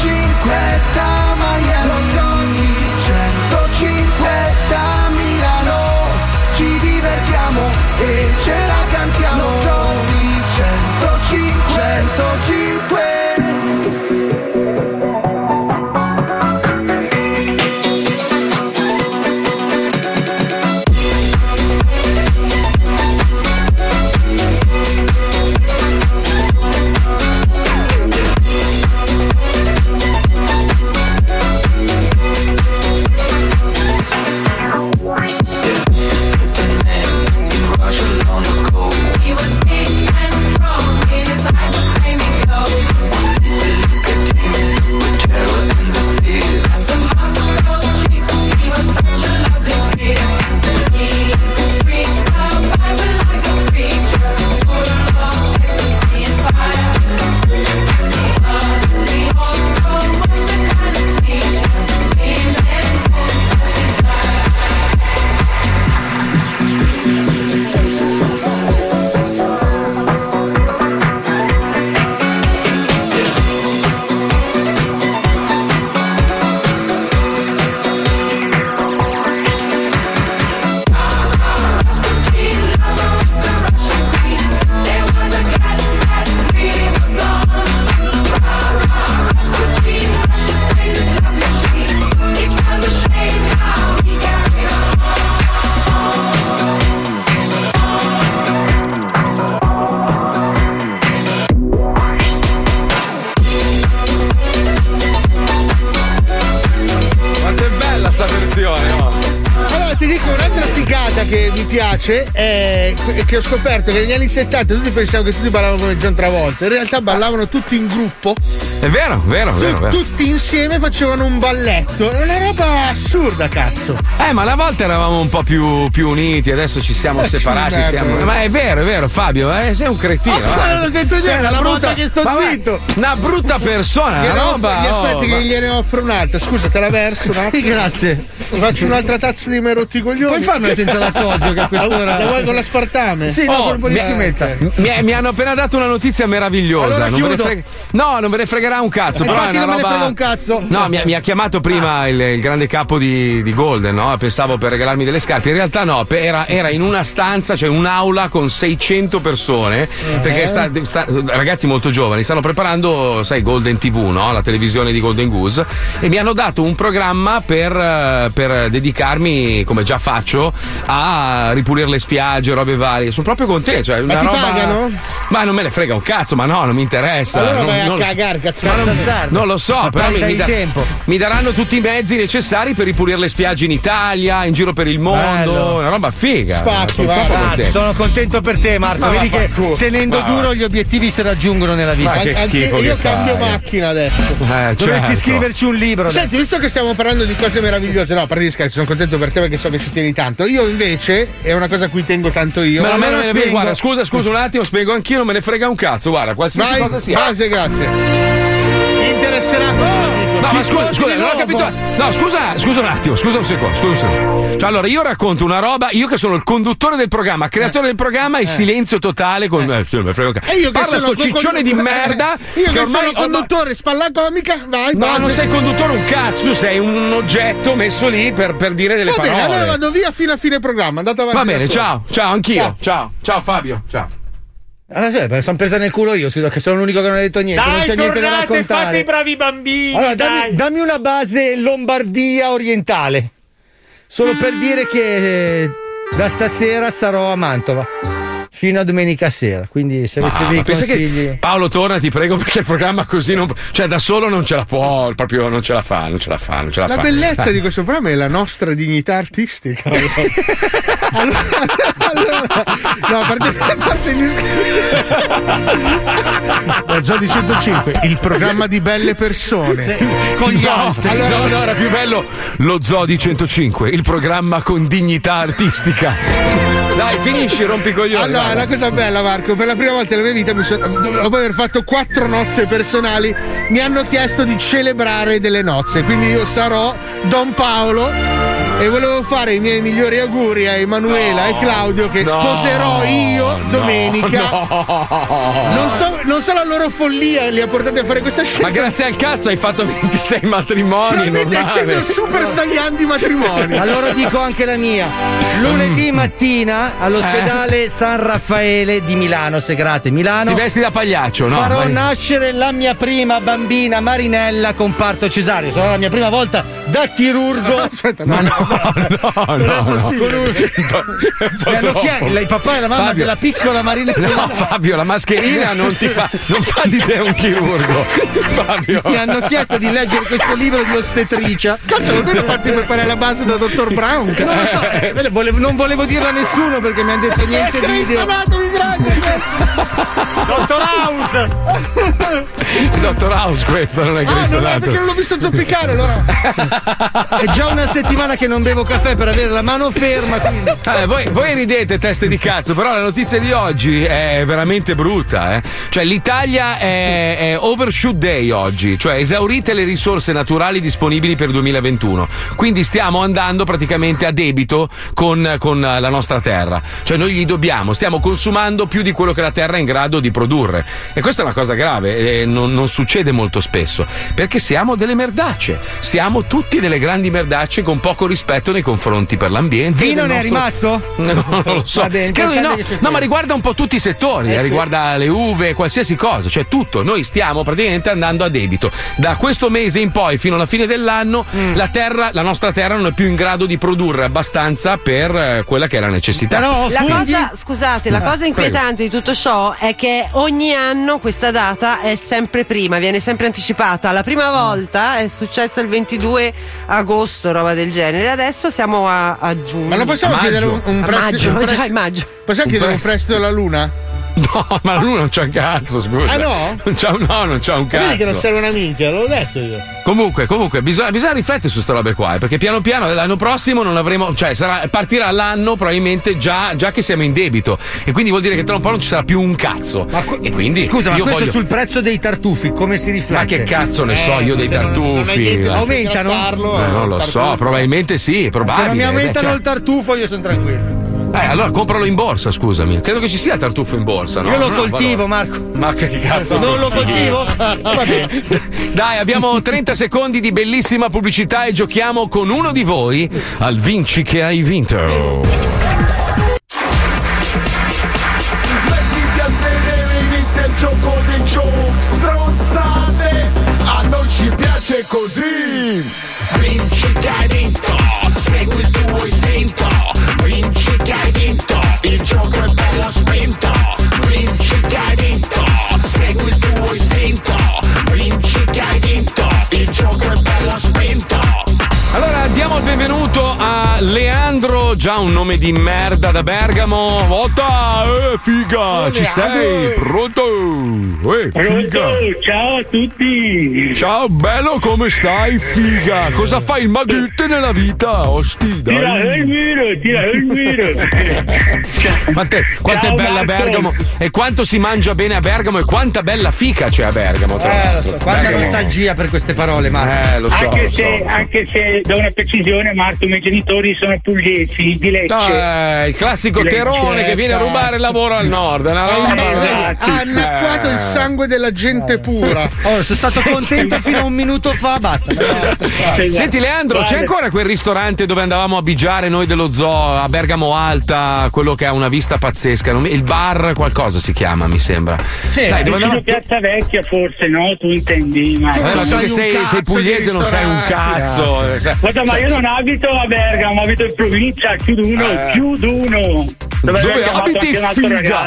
105 da piace è che ho scoperto che negli anni 70 tutti pensavano che tutti ballavano come John Travolta, in realtà ballavano tutti in gruppo, È vero, vero, vero, vero. tutti insieme facevano un balletto, è una roba assurda cazzo. Eh, ma una volta eravamo un po' più, più uniti, adesso ci siamo Eh, separati. siamo-. Ma è vero, è vero, Fabio, eh, sei un cretino. Oh, non ho detto niente, una la brutta volta che sto ma zitto. Una brutta persona, una offro- roba. gli aspetti oh, che ma- gliene offro un'altra. Scusa, te la verso attimo. Grazie. Faccio un'altra tazza di merotti i coglioni. Puoi farmela senza lattosio, che a quest'ora- La vuoi con l'aspartame? Sì, no, con di mi-. Mi, mi hanno appena dato una notizia meravigliosa. Allora non frega- no, non ve ne fregherà un cazzo. però Infatti non me ne roba- frega un cazzo. No, mi, ha- mi ha chiamato prima il, il grande capo di, di Golden, no? Pensavo per regalarmi delle scarpe. In realtà no, era, era in una stanza, cioè un'aula con 600 persone. Perché sta- sta- ragazzi molto giovani stanno preparando, sai, Golden TV, no? La televisione di Golden Goose. E mi hanno dato un programma per, eh, per dedicarmi, come già faccio, a ripulire le spiagge, robe varie. Sono proprio contento. Cioè, Ma ti roba- pagano? Ma non me ne frega un cazzo, ma no, non mi interessa. Allora non, vai a non lo so. cagare, cazzo. Ma cazzo non, non lo so, però mi, mi da- tempo. mi daranno tutti i mezzi necessari per ripulire le spiagge in Italia, in giro per il mondo. Bello. Una roba figa. Spacchi, Sono contento. Sono contento per te, Marco. Ma Vedi che vaffanculo. tenendo duro gli obiettivi si raggiungono nella vita. Ma che schifo io cambio fai. macchina adesso. Eh, Dovresti certo. scriverci un libro. Senti, visto che stiamo parlando di cose meravigliose, no, a parte gli scherzi, sono contento per te perché so che ci tieni tanto. Io invece, è una cosa a cui tengo tanto io. Allora me la- spiego- guarda, scusa, scusa un attimo, spiego anch'io, non me ne frega un cazzo, guarda, qualsiasi Vai, cosa sia. base, grazie. Interesserà. No, ma scusa, scusa, non ho capito. No, scusa, scusa un attimo, scusa un secondo, scusa un secondo. Cioè, allora, io racconto una roba, io che sono il conduttore del programma, creatore del programma, e silenzio totale con. Eh, me frega cazzo. E io che Parla sto ciccione di con- merda. Io che, ormai sono conduttore, spalla comica, vai, No, base. non sei conduttore un cazzo, tu sei un oggetto messo lì per, per dire delle Va bene, parole. allora vado via fino a fine programma. Andate avanti. Va bene, ciao, ciao, anch'io. Ciao, ciao Fabio, ciao. Ah, sì, me la sono presa nel culo io, scusa, che sono l'unico che non ha detto niente. non Dai, c'è niente da tornate, fate i raccontare. bravi bambini. Allora, dammi, dammi una base Lombardia orientale. Solo per dire che eh, da stasera sarò a Mantova. Fino a domenica sera. Quindi se avete Ma- dei ma consigli. Paolo, torna, ti prego, perché il programma così non. Cioè, da solo non ce la può, proprio non ce la fa, non ce la fa, non ce la, La fa. bellezza Ah. di questo programma è la nostra dignità artistica. allora, allora- no, a parte, a parte gli scherzi. La Zodi 105, il programma di belle persone. Con gli no, altri. no, Allora- no, era più bello lo Zodi 105, il programma con dignità artistica. Dai, finisci, rompi coglioni. Allora, vai. la cosa bella, Marco, per la prima volta nella mia vita, dopo aver fatto quattro nozze personali, mi hanno chiesto di celebrare delle nozze. Quindi io sarò Don Paolo. E volevo fare i miei migliori auguri a Emanuela e Claudio che No, sposerò io domenica. no. Non, so, non so la loro follia li ha portati a fare questa scelta. Ma grazie al cazzo hai fatto 26 matrimoni. Normale. essendo super saiyan di matrimoni. Allora dico anche la mia. Lunedì mattina all'ospedale San Raffaele di Milano, Segrate, Milano. Ti vesti da pagliaccio, no? Farò Vai. nascere la mia prima bambina Marinella con parto cesareo. Sarà la mia prima volta da chirurgo. Aspetta, Ma no, no, Non è no, possibile. no. Chiesto, il papà e la mamma Fabio. della piccola Marinella. No, Fabio, la mascherina non ti fa, non fa di te un chirurgo. Fabio. Mi hanno chiesto di leggere questo libro di ostetricia. Cazzo, ma quello fatti preparare la base da dottor Brown. Non lo so, eh, volevo- non volevo dirlo a nessuno perché mi hanno detto niente video. Dottor House! Dottor House questo non è Ah, non è Grey's perché non l'ho visto zoppicare allora. È già una settimana che non bevo caffè per avere la mano ferma. Quindi. Eh, voi, voi ridete teste di cazzo, però la notizia di oggi è veramente brutta. eh. Cioè, l'Italia è, è overshoot day oggi, cioè esaurite le risorse naturali disponibili per 2021. Quindi stiamo andando praticamente a debito con, con la nostra terra. Cioè, noi gli dobbiamo, stiamo consumando più di quello che la terra è in grado di produrre. E questa è una cosa grave, eh, non, non succede molto spesso, perché siamo delle merdacce. Siamo tutti delle grandi merdacce con poco rispetto nei confronti per l'ambiente. Vino ne è rimasto? No, non lo so. Bene, Credo di importante no. No, ma riguarda un po' tutti i settori, Eh, eh, sì. riguarda le uve, qualsiasi cosa, cioè tutto. Noi stiamo praticamente andando a debito. Da questo mese in poi, fino alla fine dell'anno, Mm. la terra, la nostra terra non è più in grado di produrre abbastanza per eh, quella che è la necessità. La cosa, scusate, la Ah, cosa inquietante di tutto ciò è che ogni anno questa data è sempre prima, viene sempre anticipata. La prima volta è successo il 22 agosto, roba del genere. Adesso siamo a, a giugno. Ma non possiamo A chiedere un, maggio. un A prestito? maggio, un già è maggio. Possiamo Un chiedere un prestito. prestito alla Luna? No, ma lui non c'ha un cazzo, scusa. Ah, no? Non c'ha, no, non c'ha un cazzo. Vedi che non serve una minchia, l'ho detto io. Comunque, comunque, bisogna, bisogna riflettere su queste robe qua, eh, perché piano piano l'anno prossimo non avremo, cioè sarà, partirà l'anno probabilmente già, già che siamo in debito. E quindi vuol dire che tra un po' non ci sarà più un cazzo. e quindi Scusa, ma questo voglio- sul prezzo dei tartufi come si riflette? Ma che cazzo ne so io dei se non- non tartufi? Eh, Aumentano? eh, non lo so, probabilmente sì, probabile. Se non mi aumentano Beh, il tartufo io sono tranquillo. Eh, allora compralo in borsa, scusami. Credo che ci sia il tartufo in borsa, no? Io lo ha coltivo, valore. Marco. Ma che cazzo? Non lo coltivo? Dai, abbiamo 30 secondi di bellissima pubblicità e giochiamo con uno di voi al Vinci che hai vinto. Il gioco è bello spinto. Vinci che hai vinto, segui il tuo istinto. Vinci che hai vinto, il gioco è bello spinto. Allora, diamo il benvenuto Leandro, già un nome di merda da Bergamo. Vota, eh, figa, ci sei? Pronto? Eh, figa. ciao a tutti! Ciao, bello, come stai, figa? Cosa fai il maghitte nella vita? Osti, dai. Tira il muro, tira il muro! Quanto è, quanto è Ciao, bella Marco. Bergamo e quanto si mangia bene a Bergamo e quanta bella fica c'è a Bergamo. Tra Eh, lo so, quanta Bergamo- nostalgia per queste parole, Marco. Eh, lo so, anche, lo so, se, lo so. anche se da una precisione, Marco, i miei genitori sono pugliesi di Lecce. Eh, il classico Lecce, terone che viene a rubare il lavoro al nord. una Ha roba- ha annacquato Eh. il sangue della gente pura. Oh, sono stato Sì, contento sì. fino a un minuto fa, basta. Senti Leandro, c'è ancora quel ristorante dove andavamo a bigiare noi dello zoo a Bergamo Alta, quello che ha una vista pazzesca, il bar qualcosa si chiama, mi sembra. Dai, dove andavamo? Piazza Vecchia, forse, no? Tu intendi, ma. Eh, che sei, sei pugliese non sai un cazzo. eh, Guarda, ma io non abito a Bergamo, abito in provincia, chiudo uno, Eh. chiudo uno. Dove, Dove abiti figa?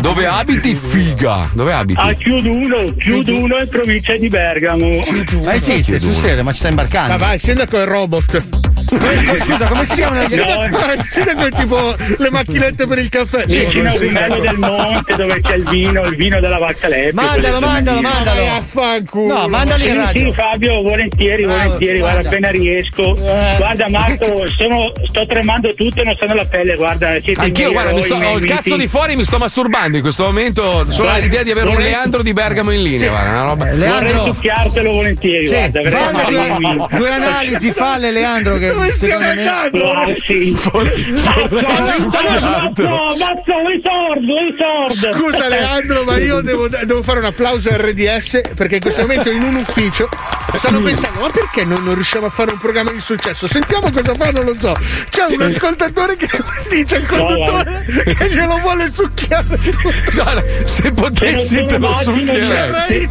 Dove abiti figa? Dove abiti? Ah, chiudo uno, chiudo uno in provincia di Bergamo. Ma esiste, sul serio, ma ci sta imbarcando. Ma vai, sindaco è il robot. Scusa, come si chiamano Sì, qua- sì, da quel tipo le macchinette per il caffè. Vicino al Sì, Vimello ecco. del Monte dove c'è il vino, il vino della Vacca Lepre. Mandalo, mandalo, mandalo. Affanculo. No, mandali in Sì, radio. sì, Fabio, volentieri, volentieri, guarda, appena riesco. Eh. Guarda Marco, sono- sto tremando tutto e non sono la pelle, guarda, siete Anch'io, miei guarda, mi eroi, sto, ho il cazzo di fuori mi sto masturbando in questo momento. Solo l'idea di avere un Leandro di Bergamo in linea, Sì. guarda, una roba. Vorrei succhiartelo volentieri, Sì, guarda, due, due analisi, falle Leandro che Dove stiamo me andando? Mazzo, mazzo, vuoi sordo, vuoi sordo. Scusa Leandro, ma io devo, devo fare un applauso a RDS perché in questo momento in un ufficio stanno pensando: ma perché noi non riusciamo a fare un programma di successo? Sentiamo cosa fa, non lo so. C'è un ascoltatore che dice al conduttore che glielo vuole succhiare. Guarda, se potessi te lo succhierei.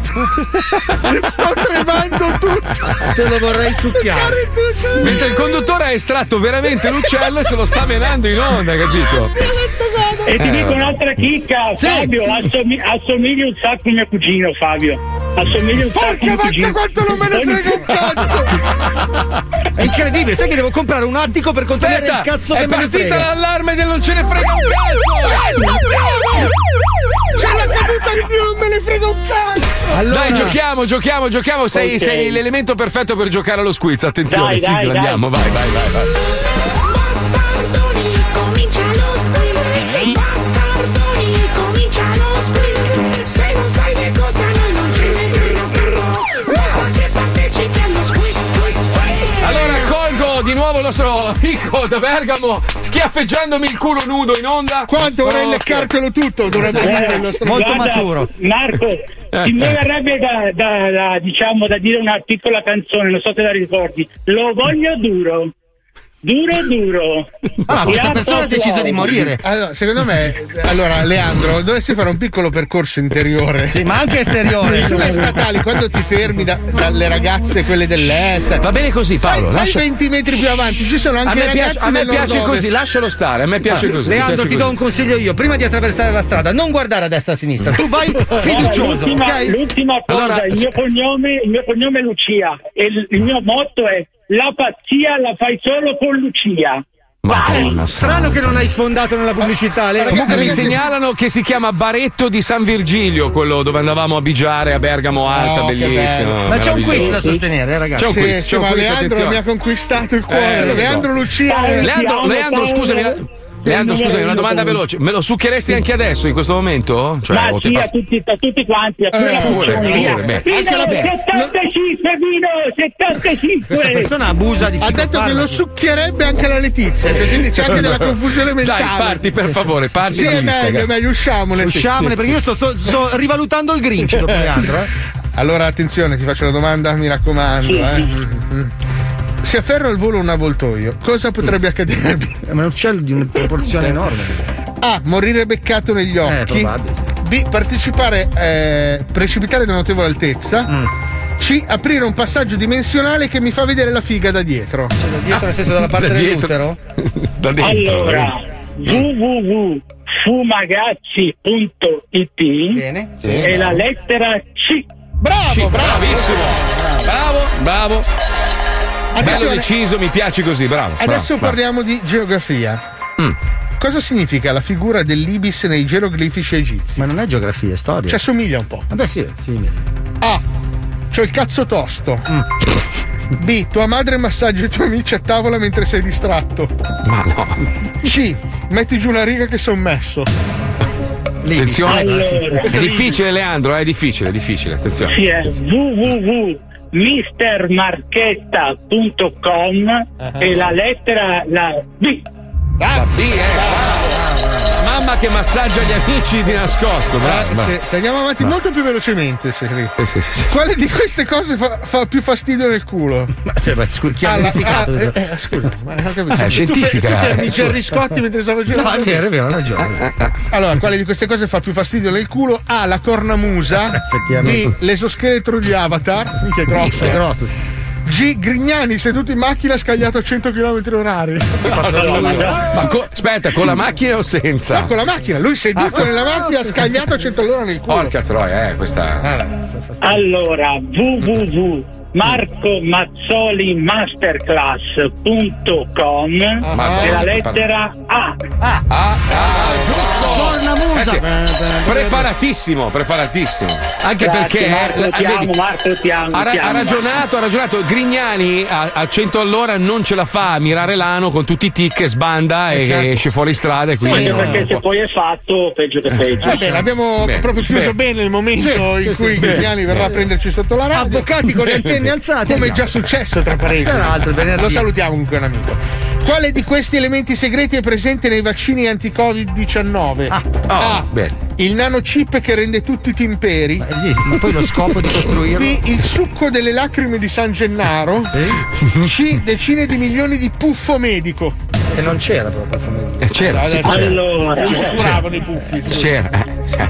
Sto tremando tutto. Te lo vorrei succhiare. Mentre il conduttore ha estratto veramente l'uccello e se lo sta menando in onda, capito? E ti Eh, dico un'altra chicca, Sì. Fabio, assomi- assomigli un sacco a mio cugino, Fabio. Assomigli un sacco a Porca mio cugino. quanto non me ne frega un cazzo! È incredibile, sai che devo comprare un attico per contenere Aspetta, il cazzo è che me ne partita frega. l'allarme del non ce ne frega un cazzo! C'è che Dio non me ne frega un cazzo! Dai, giochiamo, giochiamo, giochiamo. Sei, Ok. sei l'elemento perfetto per giocare allo squiz. Attenzione, Dai, dai, sigla, dai. andiamo, vai, vai, vai, vai. Nuovo il nostro amico da Bergamo schiaffeggiandomi il culo nudo in onda. Quanto vorrei Ok. leccartelo tutto, dovrebbe dire il nostro Guarda, amico. Marco, ti mi verrebbe da, da- da, diciamo, da dire una piccola canzone, non so se la ricordi. Lo voglio duro. Duro duro. Ah, questa persona ha deciso di morire. Allora, secondo me, allora, Leandro, dovresti fare un piccolo percorso interiore. Sì, ma anche esteriore. Sulle statali, quando ti fermi da- dalle ragazze, quelle dell'est. Va bene così, Paolo. Fai, fai lascia- 20 metri più avanti, ci sono A anche piace, ragazzi a me piace così, lascialo stare. A me piace Ah, così. Leandro, piace ti così. do un consiglio io. Prima di attraversare la strada, non guardare a destra e a sinistra. Tu vai fiducioso, l'ultima, ok? l'ultima cosa, Allora- il, mio cognome, il mio cognome è Lucia e il, il mio motto è la pazzia la fai solo con Lucia. Madonna, Strano che non hai sfondato nella pubblicità, Leo. Comunque mi segnalano che si chiama Baretto di San Virgilio, quello dove andavamo a bigiare a Bergamo Alta, Oh, bellissimo. Ma c'è un quiz da sostenere, eh, ragazzi. C'è un quiz, sì, c'è un quiz, Leandro attenzione. mi ha conquistato il cuore. Eh, lo so. Leandro Lucia. Dai, Leandro, Leandro, scusami, Leandro, il scusami, una domanda veloce. Me lo succheresti anche adesso, in questo momento? Cioè, Ma sì, a pass- tutti, a tutti quanti, a Eh, la pure, pure. Vino, Anche la be- 75, Vino, 75. Questa persona abusa di Ha detto che lo succhierebbe anche la Letizia, cioè, quindi c'è anche della confusione mentale. Dai, parti per favore, parti Sì, è vista, meglio, è meglio, usciamone. sì, Usciamone, sì, perché sì. io sto, sto- sto rivalutando il Grinch dopo Leandro. Eh. Allora, attenzione, ti faccio la domanda, mi raccomando. Sì, eh. Sì. Mm. Se afferro al volo un avvoltoio, cosa potrebbe accadermi? Ma è un uccello di una proporzione enorme. A. Morire beccato negli Eh, occhi. B. Partecipare, eh, precipitare da notevole altezza. Mm. C. Aprire un passaggio dimensionale che mi fa vedere la figa da dietro. Dietro, nel senso dalla parte Da dietro. dell'utero? da dentro. Allora, www.fumagazzi.it Bene. e la lettera C. Bravo, Sì, bravo. bravissimo. Bravo, bravo. Bello deciso, mi piace così, bravo. adesso bravo, parliamo di geografia. Mm. Cosa significa la figura dell'ibis nei geroglifici egizi? Ma non è geografia, è storia. Ci assomiglia un po'. Vabbè, sì, sì. A. C'ho il cazzo tosto. B. Tua madre massaggia i tuoi amici a tavola mentre sei distratto. bravo. Ma no. C. Metti giù la riga che son messo. Attenzione. Allora. È difficile, Leandro, eh, è difficile, è difficile. Attenzione. Sì, è www.mistermarchetta.com e la lettera la B. Ah, B, eh. Mamma che massaggia gli amici di nascosto, bravo. Eh, bravo. se, se andiamo avanti molto più velocemente, se- Sì, sì, sì, sì. quale di queste cose fa, fa più fastidio nel culo? Ma cioè, ma scu- chi ha ah, questo? eh, eh, scusa, ma non capisco. Eh, Tu scientifica, fe- Tu eh. fermi Gerry Scotti mentre stavo girando. No, è vero, è vero, hai ragione. Allora, quale di queste cose fa più fastidio nel culo? A. La cornamusa. B. L'esoscheletro di Avatar. Minchia, è grosso. È eh. grosso. G. Grignani seduto in macchina scagliato a 100 km orari. Ma co- aspetta, con la macchina o senza? No, con la macchina. Lui seduto nella macchina scagliato a 100 all'ora nel culo. Porca troia, eh, questa. Allora, marcomazzolimasterclass.com e la lettera A. Ah, ah, giusto. Cornamusa. Eh sì, Preparatissimo, preparatissimo. Anche Grazie, perché Marco, eh, ti vedi, amo, Marco, ti amo, ha, ti ha amo, ragionato, ha ragionato. Grignani a, a 100 all'ora non ce la fa a mirare l'ano con tutti i tic, sbanda e certo. esce fuori strada. Sì, quindi anche perché se poi è fatto, peggio che peggio. Va bene, abbiamo Bene. proprio chiuso Bene. bene il momento Sì, in sì, cui sì. Grignani verrà a prenderci sotto la radio. Avvocati con le antenne alzate. Come è già successo tra venerdì. Lo salutiamo comunque un amico. Quale di questi elementi segreti è presente nei vaccini anti-Covid-19? Ah, A. bene. Il nanochip che rende tutti timperi. ma poi lo scopo di costruirlo? B. Il succo delle lacrime di San Gennaro. C. Decine di milioni di puffo medico. E non c'era proprio famiglia. Eh, c'era, sì, c'era. Allora, ci c'era. curavano i puffi. C'era, eh,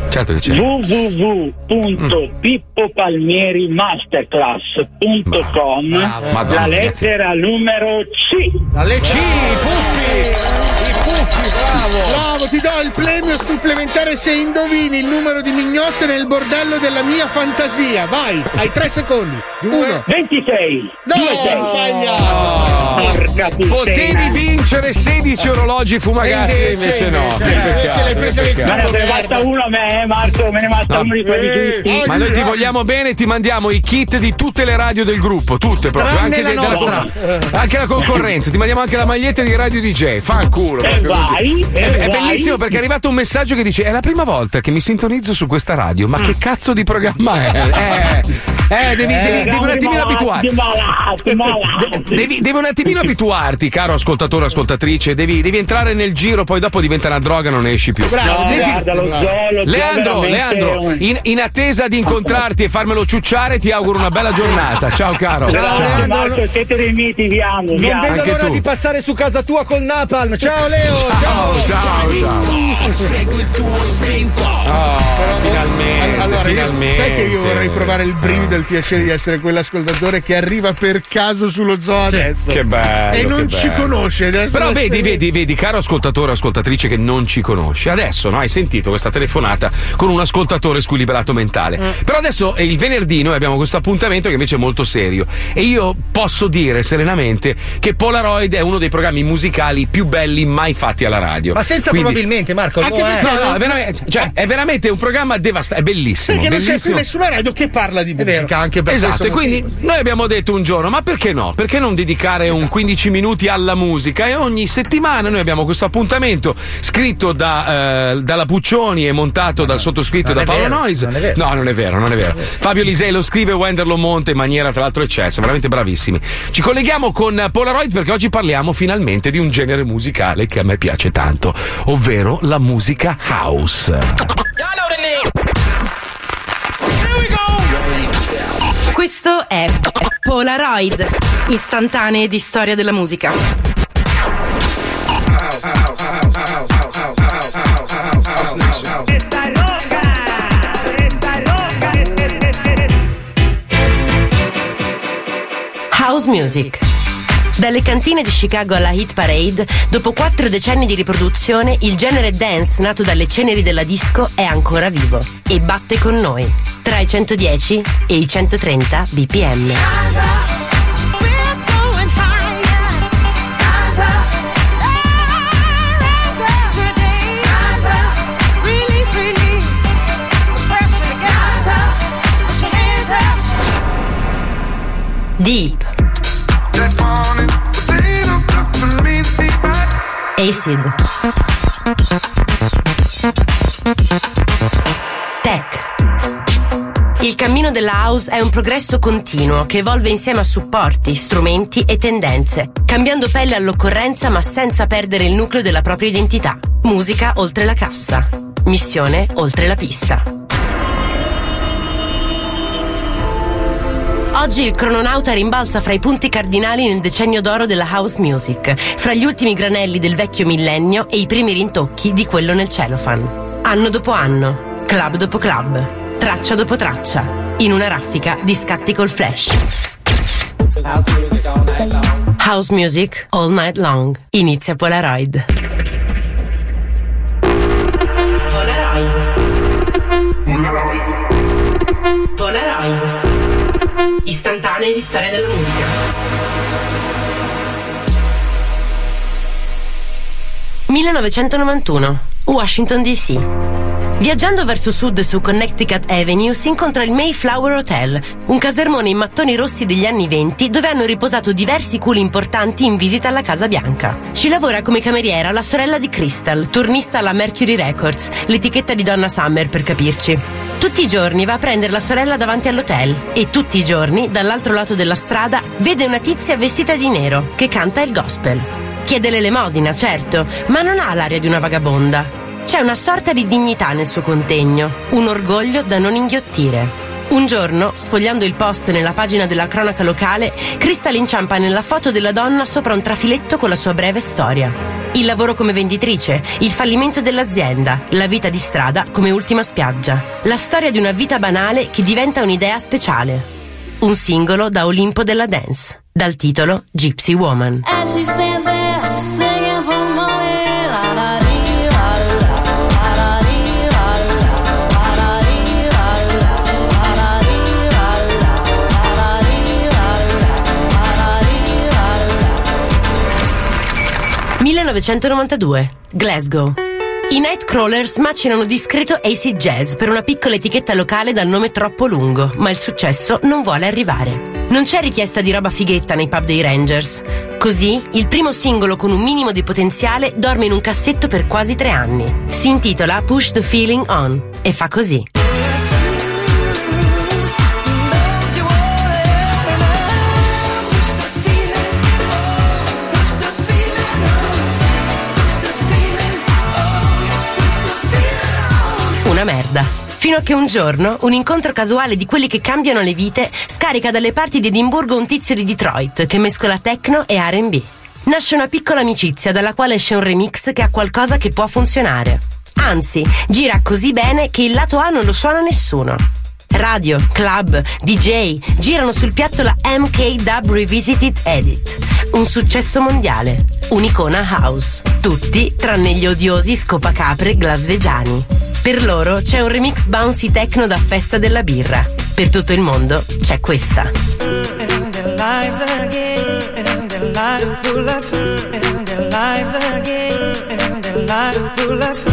certo che c'era. www.pippopalmierimasterclass.com la lettera numero C. La C, i puffi! Bravo! Bravo, ti do il premio supplementare se indovini il numero di mignotte nel bordello della mia fantasia. Vai, hai tre secondi. Uno. 26. No, sbagliato. Porca puttana. Potevi vincere 16 orologi fumagazzi e invece no. Che peccato, l'hai presa che Ma ne basta uno a me, eh, Marco, me ne basta No. uno di quelli tutti. Ma noi ti vogliamo bene, ti mandiamo i kit di tutte le radio del gruppo, tutte proprio, Tranne anche la de- della anche la concorrenza, ti mandiamo anche la maglietta di Radio DJ, fanculo. E vai, e è, è vai. bellissimo perché è arrivato un messaggio che dice: È la prima volta che mi sintonizzo su questa radio, ma che cazzo di programma è? Eh, eh, devi, devi- devi un attimino abituarti. Malati, malati. Devi, devi un attimino abituarti, caro ascoltatore, ascoltatrice. Devi, devi entrare nel giro, poi dopo diventa una droga, non ne esci più. Bravo, guarda, lo zoo, lo zoo Leandro, Leandro, in, in attesa di incontrarti e farmelo ciucciare, ti auguro una bella giornata. Ciao, caro. Grazie, Marco, siete dei miti, vi amo, vi Non amo. vedo l'ora tu. di passare su casa tua col Napalm. Ciao Leo! Ciao, ciao, ciao. Segui il tuo istinto. Oh, finalmente, Allora, io- finalmente. sai che io vorrei provare il brivido e il piacere di essere quell'ascoltatore che arriva per caso sullo zoo adesso. Che bello. E non ci bello. conosce. essere Però vedi, un'esperienza- vedi, vedi, caro ascoltatore o ascoltatrice che non ci conosce. Adesso no, hai sentito questa telefonata con un ascoltatore squilibrato mentale. Però adesso è il venerdì, noi abbiamo questo appuntamento che invece è molto serio. E io posso dire serenamente che Polaroid è uno dei programmi musicali più belli mai fatti alla radio. Ma senza Quindi- probabilmente, Marco. Anche è. perché- No, no, è veramente, cioè, è veramente un programma devastante, è bellissimo. Perché non c'è più bellissimo. nessuna radio che parla di musica anche per Esatto, e quindi motivo. noi abbiamo detto un giorno, ma perché no? Perché non dedicare Esatto. un 15 minuti alla musica? E ogni settimana noi abbiamo questo appuntamento scritto da, eh, dalla Puccioni e montato dal sottoscritto non da Paolo vero. No, non è vero, non è vero. Fabio Lisei lo scrive, Wender lo monta in maniera tra l'altro eccessa, veramente bravissimi. Ci colleghiamo con Polaroid perché oggi parliamo finalmente di un genere musicale che a me piace tanto, ovvero la musica house. Questo è Polaroid, istantanee di storia della musica. House Music. Dalle cantine di Chicago alla Hit Parade, dopo quattro decenni di riproduzione, il genere dance nato dalle ceneri della disco è ancora vivo e batte con noi, tra i 110 e i 130 bpm. Deep. Acid. Tech. Il cammino della house è un progresso continuo che evolve insieme a supporti, strumenti e tendenze, cambiando pelle all'occorrenza ma senza perdere il nucleo della propria identità. Musica oltre la cassa. Missione oltre la pista. Oggi il crononauta rimbalza fra i punti cardinali nel decennio d'oro della house music, fra gli ultimi granelli del vecchio millennio e i primi rintocchi di quello nel cellophane. Anno dopo anno, club dopo club, traccia dopo traccia, in una raffica di scatti col flash. House music all night long. Inizia Polaroid. Istantanee di storia della musica. 1991, Washington DC. Viaggiando verso sud su Connecticut Avenue si incontra il Mayflower Hotel, un casermone in mattoni rossi degli anni 20 dove hanno riposato diversi culi importanti in visita alla Casa Bianca. Ci lavora come cameriera la sorella di Crystal, turnista alla Mercury Records, l'etichetta di Donna Summer per capirci. Tutti i giorni va a prendere la sorella davanti all'hotel e tutti i giorni, dall'altro lato della strada, vede una tizia vestita di nero che canta il gospel. Chiede l'elemosina, certo, ma non ha l'aria di una vagabonda. C'è una sorta di dignità nel suo contegno, un orgoglio da non inghiottire. Un giorno, sfogliando il post nella pagina della cronaca locale, Crystal inciampa nella foto della donna sopra un trafiletto con la sua breve storia. Il lavoro come venditrice, il fallimento dell'azienda, la vita di strada come ultima spiaggia. La storia di una vita banale che diventa un'idea speciale. Un singolo da Olimpo della Dance, dal titolo Gypsy Woman. 1992, Glasgow. I Nightcrawlers macinano discreto AC Jazz per una piccola etichetta locale dal nome troppo lungo, ma il successo non vuole arrivare. Non c'è richiesta di roba fighetta nei pub dei Rangers. Così, il primo singolo con un minimo di potenziale dorme in un cassetto per quasi tre anni. Si intitola Push the Feeling On e fa così. Fino a che un giorno, un incontro casuale di quelli che cambiano le vite scarica dalle parti di Edimburgo un tizio di Detroit che mescola techno e RB. Nasce una piccola amicizia dalla quale esce un remix che ha qualcosa che può funzionare. Anzi, gira così bene che il lato A non lo suona nessuno. Radio, club, DJ girano sul piatto la MK Dub Revisited Edit. Un successo mondiale. Un'icona house. Tutti tranne gli odiosi scopacapre glasvegiani. Per loro c'è un remix bouncy techno da festa della birra. Per tutto il mondo c'è questa. again, and their lives us, and their lives again, and their lives again,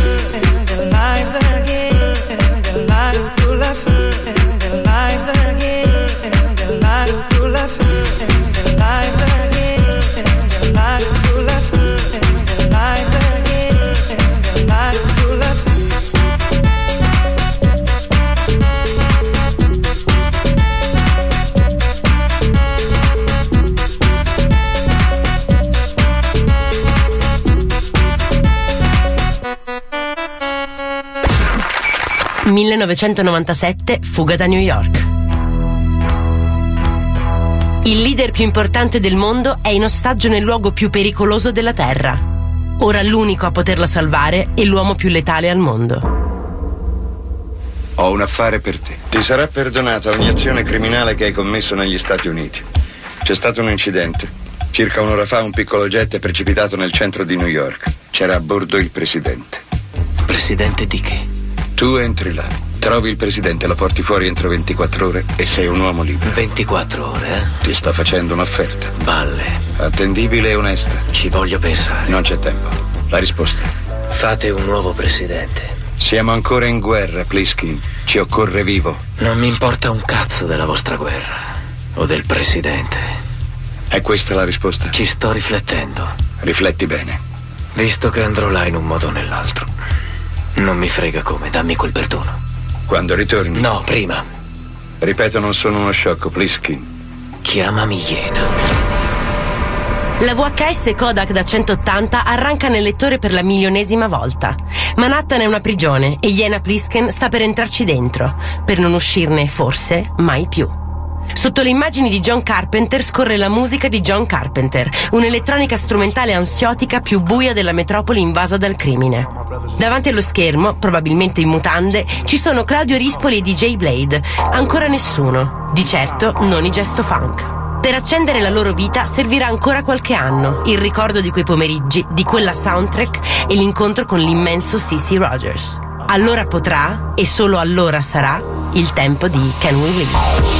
1997 Fuga da New York. Il leader più importante del mondo è in ostaggio nel luogo più pericoloso della Terra. Ora l'unico a poterla salvare è l'uomo più letale al mondo. Ho un affare per te. Ti sarà perdonata ogni azione criminale che hai commesso negli Stati Uniti. C'è stato un incidente. Circa un'ora fa un piccolo jet è precipitato nel centro di New York. C'era a bordo il presidente. Presidente di che? Tu entri là, trovi il presidente, lo porti fuori entro 24 ore e sei un uomo libero. 24 ore, eh? Ti sto facendo un'offerta. Balle. Attendibile e onesta. Ci voglio pensare. Non c'è tempo. La risposta. Fate un nuovo presidente. Siamo ancora in guerra, Pliskin. Ci occorre vivo. Non mi importa un cazzo della vostra guerra. O del presidente. È questa la risposta? Ci sto riflettendo. Rifletti bene. Visto che andrò là in un modo o nell'altro. Non mi frega come, dammi quel perdono. Quando ritorni? No, prima. Ripeto, non sono uno sciocco, Pliskin. Chiamami Iena. La VHS Kodak da 180 arranca nel lettore per la milionesima volta. Manhattan è una prigione e Jena Plisken sta per entrarci dentro, per non uscirne, forse, mai più. Sotto le immagini di John Carpenter scorre la musica di John Carpenter, un'elettronica strumentale ansiotica più buia della metropoli invasa dal crimine. Davanti allo schermo, probabilmente in mutande, ci sono Claudio Rispoli e DJ Blade. Ancora nessuno. Di certo non i gesto funk. Per accendere la loro vita servirà ancora qualche anno, il ricordo di quei pomeriggi, di quella soundtrack e l'incontro con l'immenso C.C. Rogers. Allora potrà, e solo allora sarà, il tempo di Can We Live.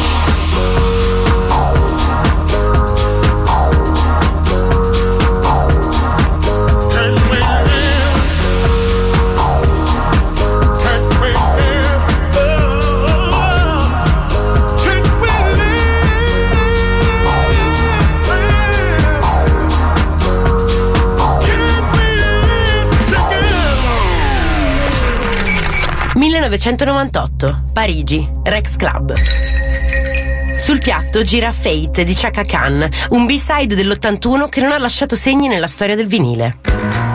1998, Parigi, Rex Club. Sul piatto gira Fate di Chaka Khan, un B-side dell'81 che non ha lasciato segni nella storia del vinile.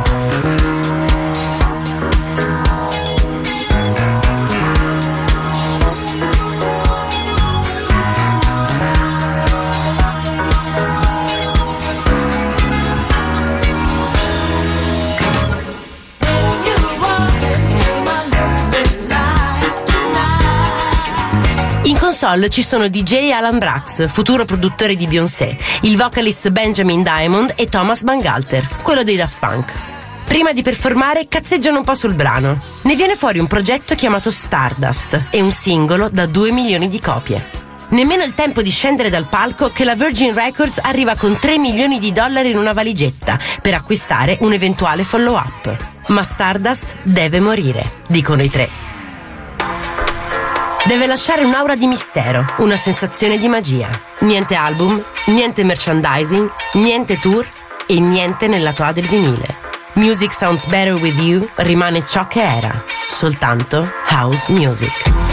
Console ci sono DJ Alan Brax, futuro produttore di Beyoncé, il vocalist Benjamin Diamond e Thomas Bangalter, quello dei Daft Punk. Prima di performare cazzeggiano un po' sul brano. Ne viene fuori un progetto chiamato Stardust e un singolo da 2 milioni di copie. Nemmeno il tempo di scendere dal palco che la Virgin Records arriva con 3 milioni di dollari in una valigetta per acquistare un eventuale follow-up. Ma Stardust deve morire, dicono i tre. Deve lasciare un'aura di mistero, una sensazione di magia. Niente album, niente merchandising, niente tour e niente nella toa del vinile. Music Sounds Better With You rimane ciò che era, soltanto house music.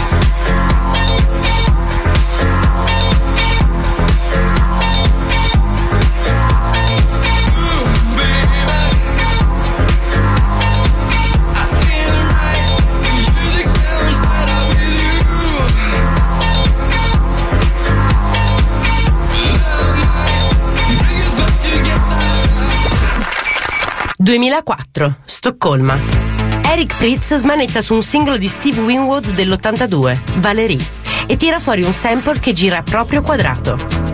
...2004, Stoccolma. Eric Pritz smanetta su un singolo di Steve Winwood dell'82, Valerie, e tira fuori un sample che gira proprio quadrato.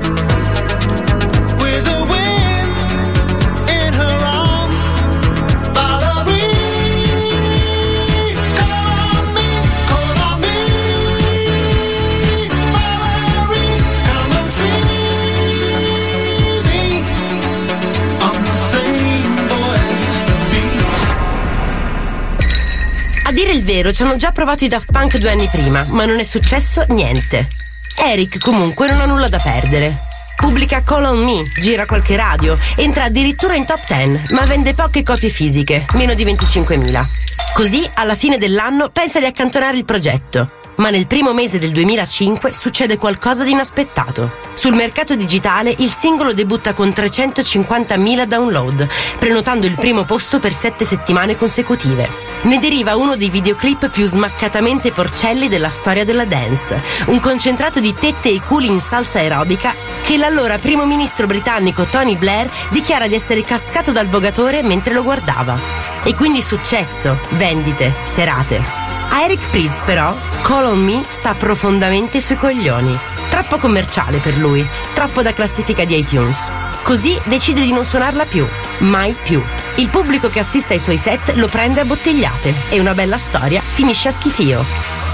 A dire il vero, ci hanno già provato i Daft Punk due anni prima, ma non è successo niente. Eric comunque non ha nulla da perdere. Pubblica Call on Me, gira qualche radio, entra addirittura in top 10, ma vende poche copie fisiche, meno di 25.000. Così, alla fine dell'anno, pensa di accantonare il progetto. Ma nel primo mese del 2005 succede qualcosa di inaspettato. Sul mercato digitale il singolo debutta con 350.000 download, prenotando il primo posto per sette settimane consecutive. Ne deriva uno dei videoclip più smaccatamente porcelli della storia della dance, un concentrato di tette e culi in salsa aerobica che l'allora primo ministro britannico Tony Blair dichiara di essere cascato dal vogatore mentre lo guardava. E quindi successo, vendite, serate. A Eric Prydz però, Call on Me sta profondamente sui coglioni. Troppo commerciale per lui, troppo da classifica di iTunes. Così decide di non suonarla più, mai più. Il pubblico che assiste ai suoi set lo prende a bottigliate e una bella storia finisce a schifio.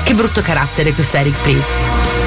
Che brutto carattere questo Eric Prydz.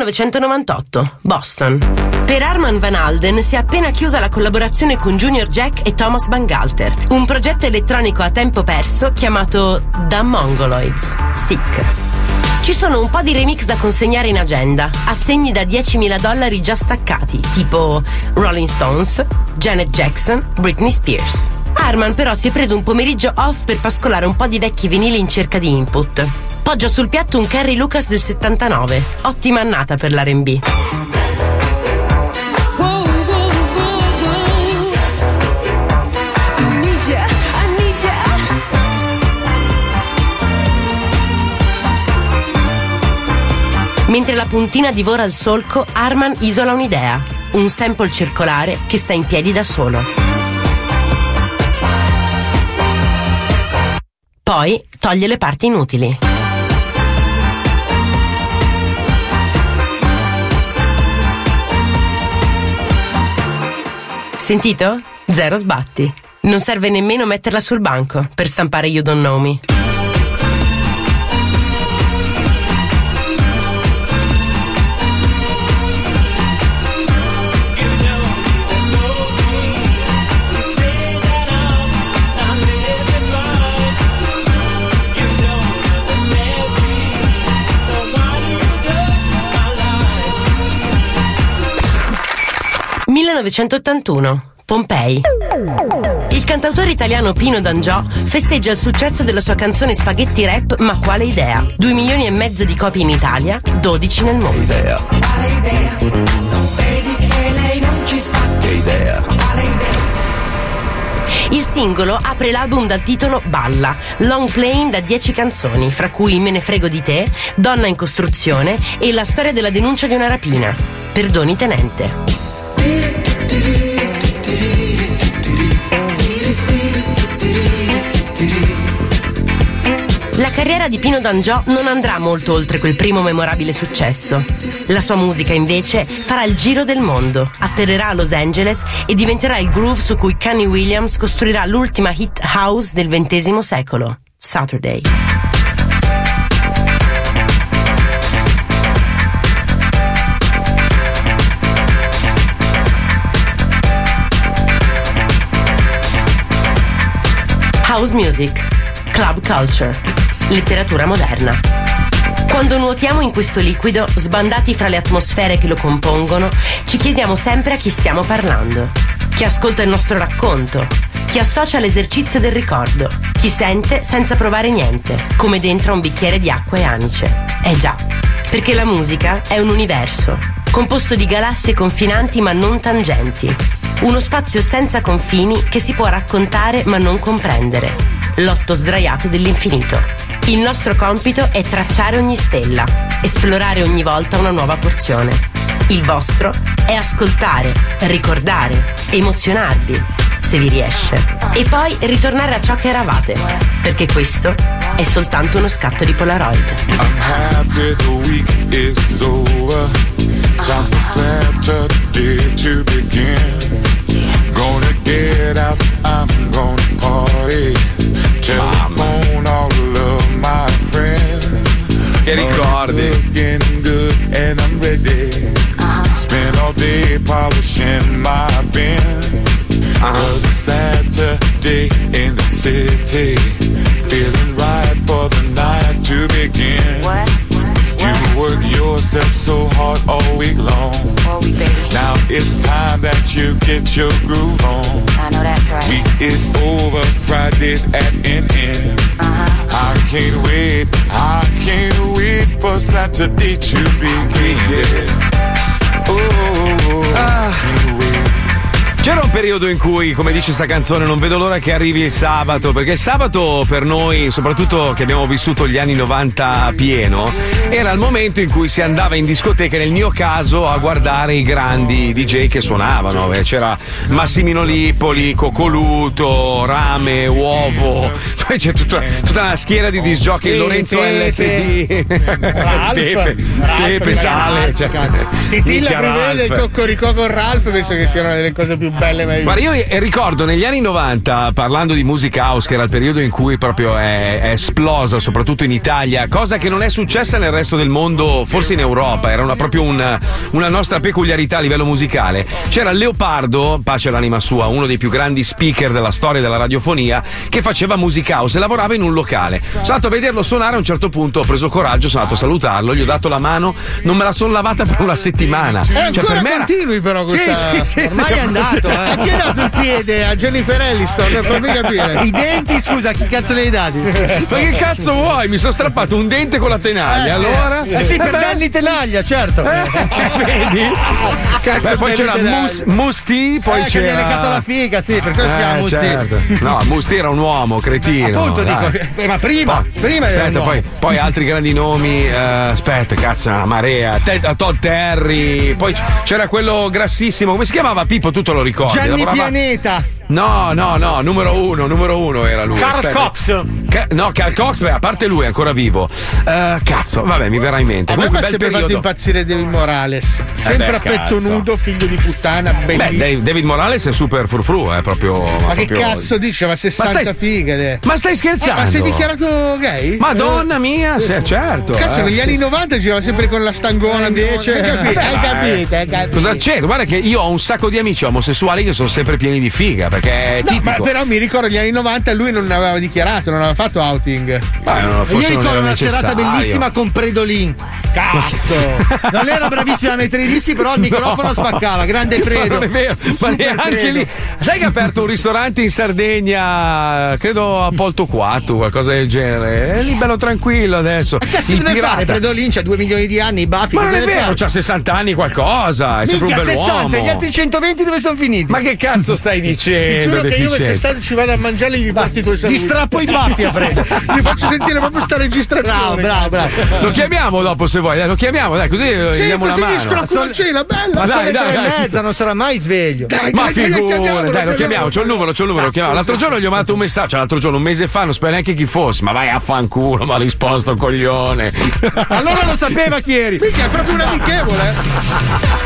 1998, Boston. Per Arman Van Alden si è appena chiusa la collaborazione con Junior Jack e Thomas Bangalter, un progetto elettronico a tempo perso chiamato The Mongoloids, SICK. Ci sono un po' di remix da consegnare in agenda, assegni da 10.000 dollari già staccati, tipo Rolling Stones, Janet Jackson, Britney Spears. Arman però si è preso un pomeriggio off per pascolare un po' di vecchi vinili in cerca di input. Poggia sul piatto un Carrie Lucas del 79, ottima annata per l'R&B. Mentre la puntina divora il solco, Arman isola un'idea, un sample circolare che sta in piedi da solo. Poi toglie le parti inutili. Sentito? Zero sbatti. Non serve nemmeno metterla sul banco per stampare You Don't Know Me. «1981. Pompei. Il cantautore italiano Pino D'Angiò festeggia il successo della sua canzone Spaghetti Rap Ma quale idea? 2 milioni e mezzo di copie in Italia, 12 nel mondo. Vedi che lei non ci sta. Che idea. Il singolo apre l'album dal titolo Balla, long playing da 10 canzoni, fra cui Me ne frego di te, Donna in costruzione e la storia della denuncia di una rapina. Perdoni tenente. La carriera di Pino D'Angiò non andrà molto oltre quel primo memorabile successo. La sua musica, invece, farà il giro del mondo, atterrerà a Los Angeles e diventerà il groove su cui Kanye Williams costruirà l'ultima hit house del XX secolo, Saturday. House music, club culture, letteratura moderna. Quando nuotiamo in questo liquido, sbandati fra le atmosfere che lo compongono, ci chiediamo sempre a chi stiamo parlando. Chi ascolta il nostro racconto, chi associa l'esercizio del ricordo, chi sente senza provare niente, come dentro un bicchiere di acqua e anice. Eh già, perché la musica è un universo, composto di galassie confinanti ma non tangenti. Uno spazio senza confini che si può raccontare ma non comprendere. L'otto sdraiato dell'infinito. Il nostro compito è tracciare ogni stella, esplorare ogni volta una nuova porzione. Il vostro è ascoltare, ricordare, emozionarvi, se vi riesce. E poi ritornare a ciò che eravate, perché questo è soltanto uno scatto di Polaroid. Che ricordi? Looking good and I'm ready. Spend all day polishing my bin. Cause it's Saturday in the city. Work so hard all week long. Now it's time that you get your groove on. I know that's right. Week is over, Friday's at an end. Uh-huh. I can't wait, I can't wait for Saturday to begin. Oh, can't wait. C'era un periodo in cui, come dice sta canzone, non vedo l'ora che arrivi il sabato, perché il sabato per noi, soprattutto che abbiamo vissuto gli anni 90 pieno, era il momento in cui si andava in discoteca, nel mio caso, a guardare i grandi DJ che suonavano. Eh, C'era Massimino Lippoli, Cocoluto, Rame, Uovo, poi c'è tutta, tutta una schiera di disgiochi, Lorenzo. LSD. Pepe, Pepe Sale. Cioè, Titilla Brunelli e il Ralph. Coccoricò con Ralph penso che siano delle cose più belle mai Guarda, io eh, ricordo negli anni 90, parlando di music house, che era il periodo in cui proprio è, è esplosa, soprattutto in Italia, cosa che non è successa nel resto del mondo, forse in Europa, era una- proprio un- una nostra peculiarità a livello musicale. C'era Leopardo, pace all'anima sua, uno dei più grandi speaker della storia della radiofonia, che faceva music house e lavorava in un locale. Sono andato a vederlo suonare, a un certo punto ho preso coraggio, sono andato a salutarlo, gli ho dato la mano, non me la sono lavata per una settimana. E Cioè, per me era- continui però Sì, questa... sì, sì, sì. Ormai è andato, eh. A chi hai dato il piede? A Jennifer Elliston? Per farmi capire. I denti, scusa, chi cazzo li hai dati? Ma che cazzo vuoi? Mi sono strappato un dente con la tenaglia, Eh, allora? Eh sì, per beh, dargli tenaglia, certo. Vedi? Cazzo, Beh, poi c'era. Mus- Musti, poi Eh, che gli c'era. hai leccato la figa, sì, per questo si chiama Eh, Musti. certo. No, Musti era un uomo, cretino. Appunto, dai. dico, eh, ma prima, prima era un Aspetta, uomo. poi, poi altri grandi nomi. eh, aspetta, cazzo, una marea. Ted- Todd Terry. Poi c'era quello grassissimo. Come si chiamava Pippo? Tu te lo ricordi? Gianni Lavorava- Pianeta. No, no, no, numero uno, numero uno era lui. Carl Aspetta. Cox. Ca- no, Carl Cox, beh, a parte lui è ancora vivo. Eh, cazzo, vabbè, mi verrà in mente. A me Comunque, ha bel sempre fatto impazzire David Morales. Sempre beh, a petto cazzo. nudo, figlio di puttana, Beh, bellissimo. Dave- David Morales è super frufru, è proprio. Ma che proprio- cazzo dice? Ma 60 Ma stai- fighe. Ma stai scherzando? Ah, ma sei dichiarato gay? Madonna mia, sì, certo. Cazzo, eh. negli anni 90 girava sempre con la stangona invece. Hai capito? Eh, Hai capito? Cosa c'è? Guarda che io ho un sacco di amici omosessuali che sono sempre pieni di figa, perché è No, ma tipico. però mi ricordo negli anni 90 lui non aveva dichiarato, non aveva fatto outing. Ma non- E io ricordo una serata bellissima con Predolin. Cazzo! Non era bravissima a mettere i dischi, però il microfono No. spaccava. Grande Predo. Ma non è vero, ma neanche lì. Sai che ha aperto un ristorante in Sardegna, credo a Polto 4, qualcosa del genere. È lì bello tranquillo adesso. Che cazzo Il deve pirata. fare? Predolin c'ha 2 milioni di anni, i baffi. Ma non è vero, c'ha 60 anni qualcosa, è sempre un Minchia, 60, bell'uomo. gli altri 120 dove sono finiti? Ma che cazzo stai Ti giuro che io quest'estate ci vado a mangiare e gli i tuoi saluti. Ti strappo i baffi a Fredo. Gli faccio sentire proprio sta registrazione. Bravo, bravo, bravo. Lo chiamiamo dopo se vuoi, dai, lo chiamiamo, dai, così gli Sì, diamo una così mano. gli scrocco la cena, bella. Ma Dai, sono le dai, tre e mezza, non sarà mai sveglio. Dai, Ma figurati, dai, lo chiamiamo, c'ho il numero, c'ho il numero, lo chiamiamo. L'altro giorno gli ho mandato un messaggio, l'altro giorno, un mese fa, non spero neanche chi fosse, ma vai a fanculo, ma ha risposto coglione. Allora lo sapeva chi eri. Minchia, è proprio un amichevole.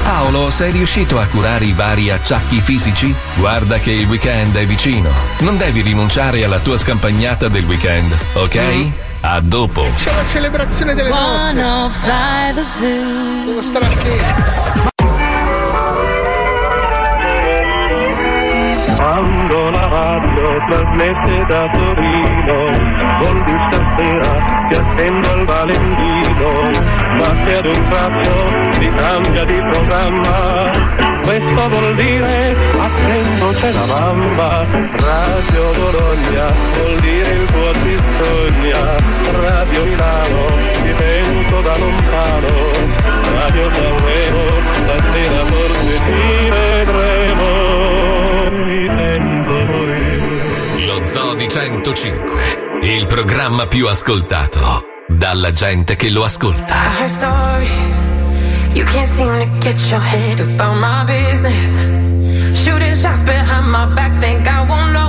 Paolo, sei riuscito a curare i vari acciacchi fisici? Guarda che il weekend è vicino. Non devi rinunciare alla tua scampagnata del weekend, ok? A dopo. C'è la celebrazione delle nozze. Devo stare attento. Quando la radio trasmette da Torino, vuol dire stasera ti attendo al Valentino, ma se ad un tratto si cambia di programma, questo vuol dire? Attento c'è la bamba, Radio Bologna vuol dire il tuo ti sogna, Radio Milano ti penso da lontano, Radio Sanremo stasera forse ti vedremo. Mi sento Lo Zoo di 105, il programma più ascoltato dalla gente che lo ascolta. You can't seem to get your head about my business. Shooting shots behind my back, think I won't notice.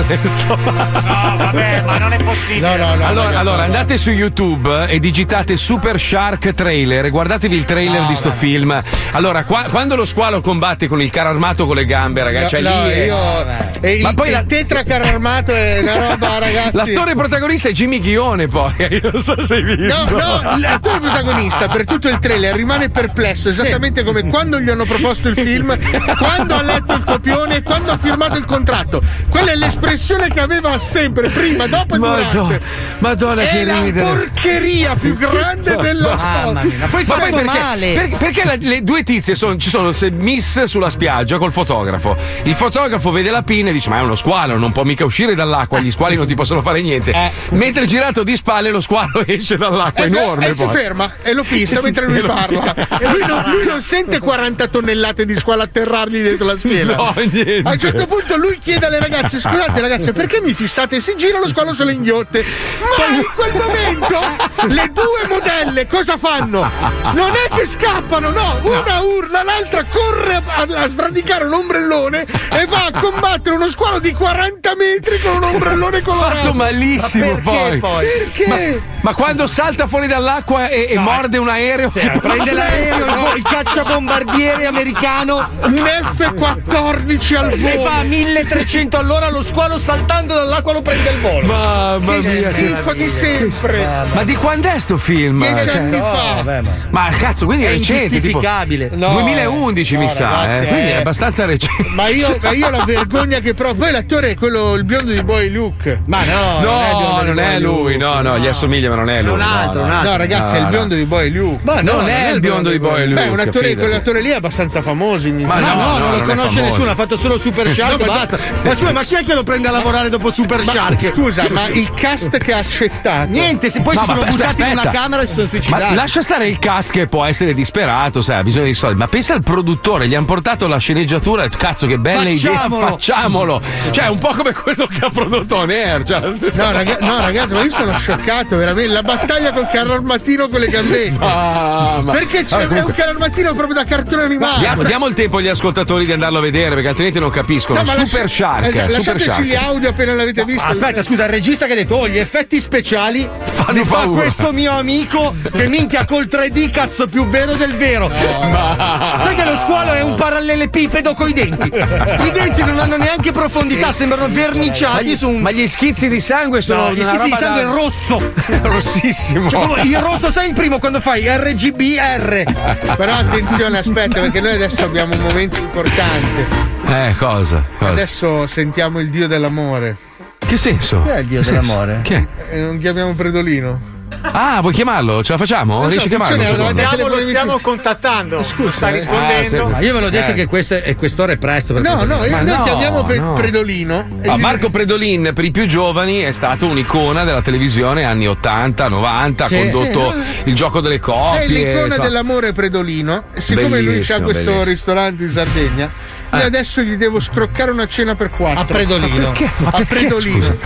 Sto male, sto male. No, vabbè, ma non è possibile. No, no, no. allora, allora, andate su YouTube e digitate Super Shark Trailer e guardatevi il trailer di sto film. Allora, qua- quando lo squalo combatte con il carro armato con le gambe, ragazzi, cioè lì è- io, e il, Ma poi il la- tetracar armato è una roba, ragazzi. L'attore protagonista è Jimmy Ghione, poi. Io non so se hai visto. No, no, l'attore protagonista per tutto il trailer rimane perplesso, esattamente come quando gli hanno proposto il film, quando ha letto il copione quando ha firmato il contratto. Quella è l'espressione che aveva sempre, prima, dopo e Madonna, durante. Madonna, è che la ridere. porcheria più grande della storia. Ma poi Ma fatto poi perché, male. per- perché la- le due tizie sono, ci sono se- miss sulla spiaggia col fotografo. Il fotografo vede la pinna e dice: Ma è uno squalo, non può mica uscire dall'acqua. Gli squali non ti possono fare niente. Mentre girato di spalle, lo squalo esce dall'acqua. E, enorme. e si poi. ferma e lo fissa Sì, mentre e lui parla. E lui non, lui non sente 40 tonnellate di squalo atterrargli dietro la schiena. No, niente. A un certo punto lui chiede alle ragazze: Scusate, ragazze, perché mi fissate? Si gira lo squalo sulle inghiotte. Ma in quel momento le due modelle cosa fanno? Non è che scappano, no! Una urla, l'altra corre a, a sradicare un ombrellone e va a combattere uno squalo di 40 metri con un ombrellone colorato. Fatto malissimo Ma perché poi. poi? Perché? Ma quando salta fuori dall'acqua e, e morde un aereo, Sì, che prende l'aereo, il, bo- il cacciabombardiere americano. Un F-14 al E volo. fa 1300 all'ora lo squalo saltando dall'acqua lo prende il volo. Mamma Che mia, schifo di sempre. Ma di quando è sto film? Dieci Cioè- anni fa. vabbè, ma- Ma cazzo, quindi è, È recente, tipo. No, 2011 mi no, sa, eh. quindi è abbastanza recente. Ma io, ma io la vergogna che provo. Poi l'attore è quello, il biondo di Boy Luke. Ma no, No, non è lui, no, no, gli assomiglia, ma non è lui. un altro, no, un altro. No, ragazzi, No, è il no. biondo di Boy Luke. Ma no, non è il biondo di Boy Luke. Beh, un attore, quell'attore lì è abbastanza famoso. in Ma Ma no, no, non no, lo conosce nessuno, ha fatto solo Super Shark, ma- basta. Ma scusa, ma chi è che lo prende a lavorare dopo Super Ma Shark? scusa, ma il cast che ha accettato. Niente, se poi si ma sono buttati in una camera e si sono Ma suicidati. lascia stare il cast che può essere disperato, sai, ha bisogno di soldi. Ma pensa al produttore, gli hanno portato la sceneggiatura e cazzo, che bella Facciamolo. idea, facciamolo. Cioè, un po' come quello che ha prodotto On Air, cioè No, raga- no, ragazzi, ma io sono scioccato, veramente. La battaglia col carro armatino con le gambette. Ah, ma- Perché c'è Ah, comunque- un carro armatino proprio da cartone animato. Diamo, diamo il tempo agli ascoltatori di andarlo a vedere perché altrimenti non capiscono. No, ma Super lascia- Shark, esatto, Super lasciateci gli Shark. audio appena l'avete visto. Aspetta, scusa, il regista che ha detto, oh, gli effetti speciali Fanno fa questo mio amico che minchia col 3D cazzo più vero del vero. Sai che lo squalo è un parallelepipedo coi denti. I denti non hanno neanche profondità, sembrano Ma verniciati gli, su un. ma gli schizzi di sangue sono No, gli schizzi di sangue da- è rosso. rossissimo. Cioè, il rosso sai il primo quando fai RGBR. Però attenzione, aspetta, perché noi adesso abbiamo un momento importante. Eh, cosa? cosa? Adesso sentiamo il dio dell'amore. Che senso? Che è il dio Che senso? dell'amore? Che? E non chiamiamo Predolino. Ah, vuoi chiamarlo? Ce la facciamo? Non so, Riesci a chiamarlo? Stiamo, lo stiamo contattando. Scusa, sta eh. rispondendo. Ah, Ma io ve l'ho detto Eh. che queste, è quest'ora è presto per No, no, io- Ma noi no, chiamiamo Pre- no. Predolino. e Ah, Marco Predolin, per i più giovani, è stato un'icona della televisione anni 80, 90, Sì, ha condotto sì. il gioco delle coppie. È l'icona insomma. dell'amore Predolino. Siccome lui ha Bellissimo, questo bellissimo. ristorante in Sardegna, io Eh. adesso gli devo scroccare una cena per quattro. A Predolino. Ma perché? Ma A perché, Predolino. scusa?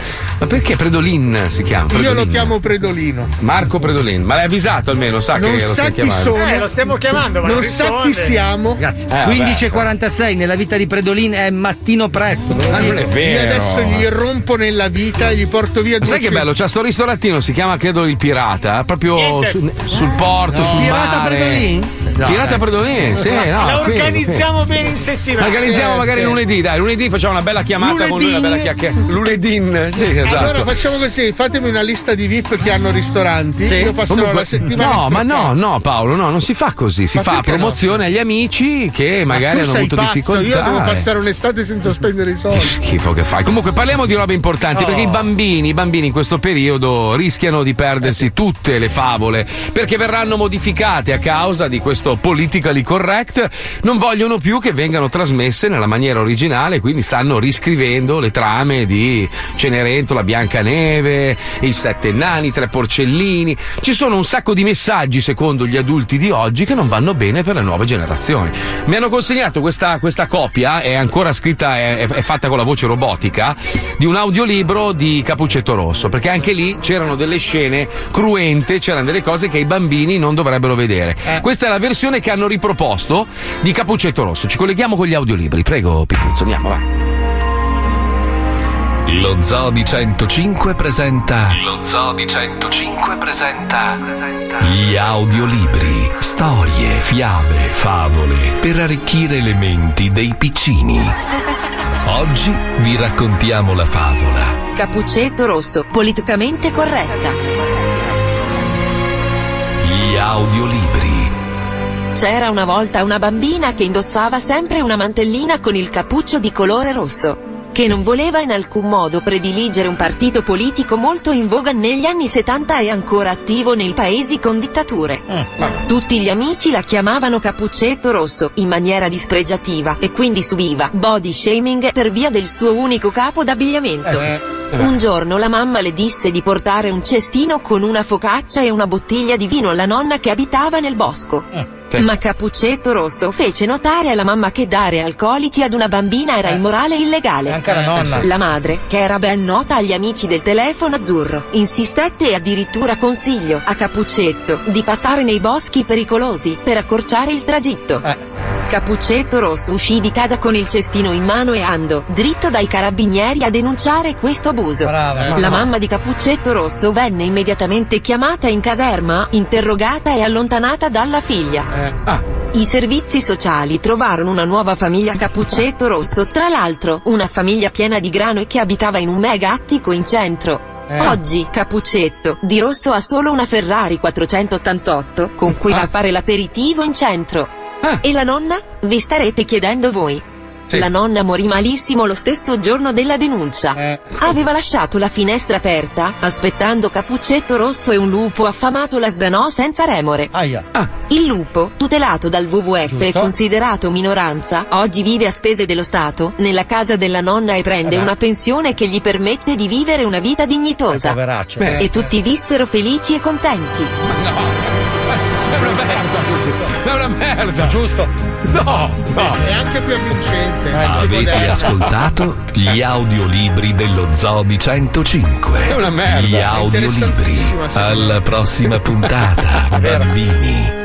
Ma perché Predolin si chiama? Io lo Predolin. chiamo Predolino. Marco Predolin, ma l'hai avvisato almeno, sa Non che lo sa stai chi chiamando. sono. Eh, lo stiamo chiamando, ma Non non sa chi siamo. Grazie. vabbè, 15.46 nella vita di Predolin è mattino presto. Ma non è vero. Io adesso gli rompo nella vita e gli porto via Ma sai che 200 bello? C'è sto ristorantino, si chiama credo il Pirata, proprio su- sul porto, sul Pirata mare. Predolin? No, Pirata dai. Predolin, sì, no. La organizziamo bene in figo. Organizziamo Sì, magari sì. lunedì, dai, lunedì facciamo una bella chiamata con lui, una Lunedì. bella chiacchierata. Lunedì, sì, esatto. Allora facciamo così, fatemi una lista di VIP che hanno ristoranti. Sì. Io passerò Comunque- la settimana no, ma no, no, Paolo, no, non si fa così. Si Ma fa perché no? promozione agli amici che Ma magari tu hanno sei avuto pazzo, difficoltà. io devo eh. passare un'estate senza spendere i soldi. schifo che fai. Comunque parliamo di robe importanti Oh. perché i bambini, i bambini in questo periodo rischiano di perdersi tutte le favole perché verranno modificate a causa di questo politically correct. Non vogliono più che vengano trasmesse nella maniera originale, quindi stanno riscrivendo le trame di Cenerentola, Biancaneve, i sette nani, i tre porcellini. Ci sono un sacco di messaggi secondo gli adulti di oggi che non vanno bene per le nuove generazioni. Mi hanno consegnato questa, questa copia, è ancora scritta, è, è fatta con la voce robotica, di un audiolibro di Capuccetto Rosso, perché anche lì c'erano delle scene cruente, c'erano delle cose che i bambini non dovrebbero vedere. Questa è la versione che hanno riproposto di Capuccetto Rosso. Ci colleghiamo con gli audiolibri. Prego, Pituzzo, andiamo, va. Lo Zoo di 105 presenta. Lo Zoo di 105 presenta. Gli audiolibri. Storie, fiabe, favole. Per arricchire le menti dei piccini. Oggi vi raccontiamo la favola. Cappuccetto rosso, politicamente corretta. Gli audiolibri. C'era una volta una bambina che indossava sempre una mantellina con il cappuccio di colore rosso. Che non voleva in alcun modo prediligere un partito politico molto in voga negli anni 70 e ancora attivo nei paesi con dittature. Tutti gli amici la chiamavano Cappuccetto Rosso, in maniera dispregiativa, e quindi subiva body shaming per via del suo unico capo d'abbigliamento. Un giorno la mamma le disse di portare un cestino con una focaccia e una bottiglia di vino alla nonna che abitava nel bosco. Ma Cappuccetto Rosso fece notare alla mamma che dare alcolici ad una bambina era immorale e illegale. Anche la nonna. La madre, che era ben nota agli amici del telefono azzurro, insistette e addirittura consiglio a Cappuccetto di passare nei boschi pericolosi per accorciare il tragitto. Cappuccetto Rosso uscì di casa con il cestino in mano e andò dritto dai carabinieri a denunciare questo abuso. Brava. La mamma di Cappuccetto Rosso venne immediatamente chiamata in caserma, interrogata e allontanata dalla figlia. I servizi sociali trovarono una nuova famiglia Cappuccetto Rosso, tra l'altro una famiglia piena di grano e che abitava in un mega attico in centro. Eh. Oggi Cappuccetto di Rosso ha solo una Ferrari 488 con cui va a fare l'aperitivo in centro. E la nonna? Vi starete chiedendo voi. La nonna morì malissimo lo stesso giorno della denuncia. Aveva lasciato la finestra aperta, aspettando Cappuccetto Rosso e un lupo affamato la sbranò senza remore. Il lupo, tutelato dal WWF e considerato minoranza, oggi vive a spese dello Stato, nella casa della nonna e prende Eh una pensione che gli permette di vivere una vita dignitosa. Eh. E tutti vissero felici e contenti. È una merda. È una merda. Giusto. No, no. È anche più avvincente. Avete ascoltato gli audiolibri dello Zobi 105. È una merda. Gli audiolibri. Alla prossima puntata, bambini.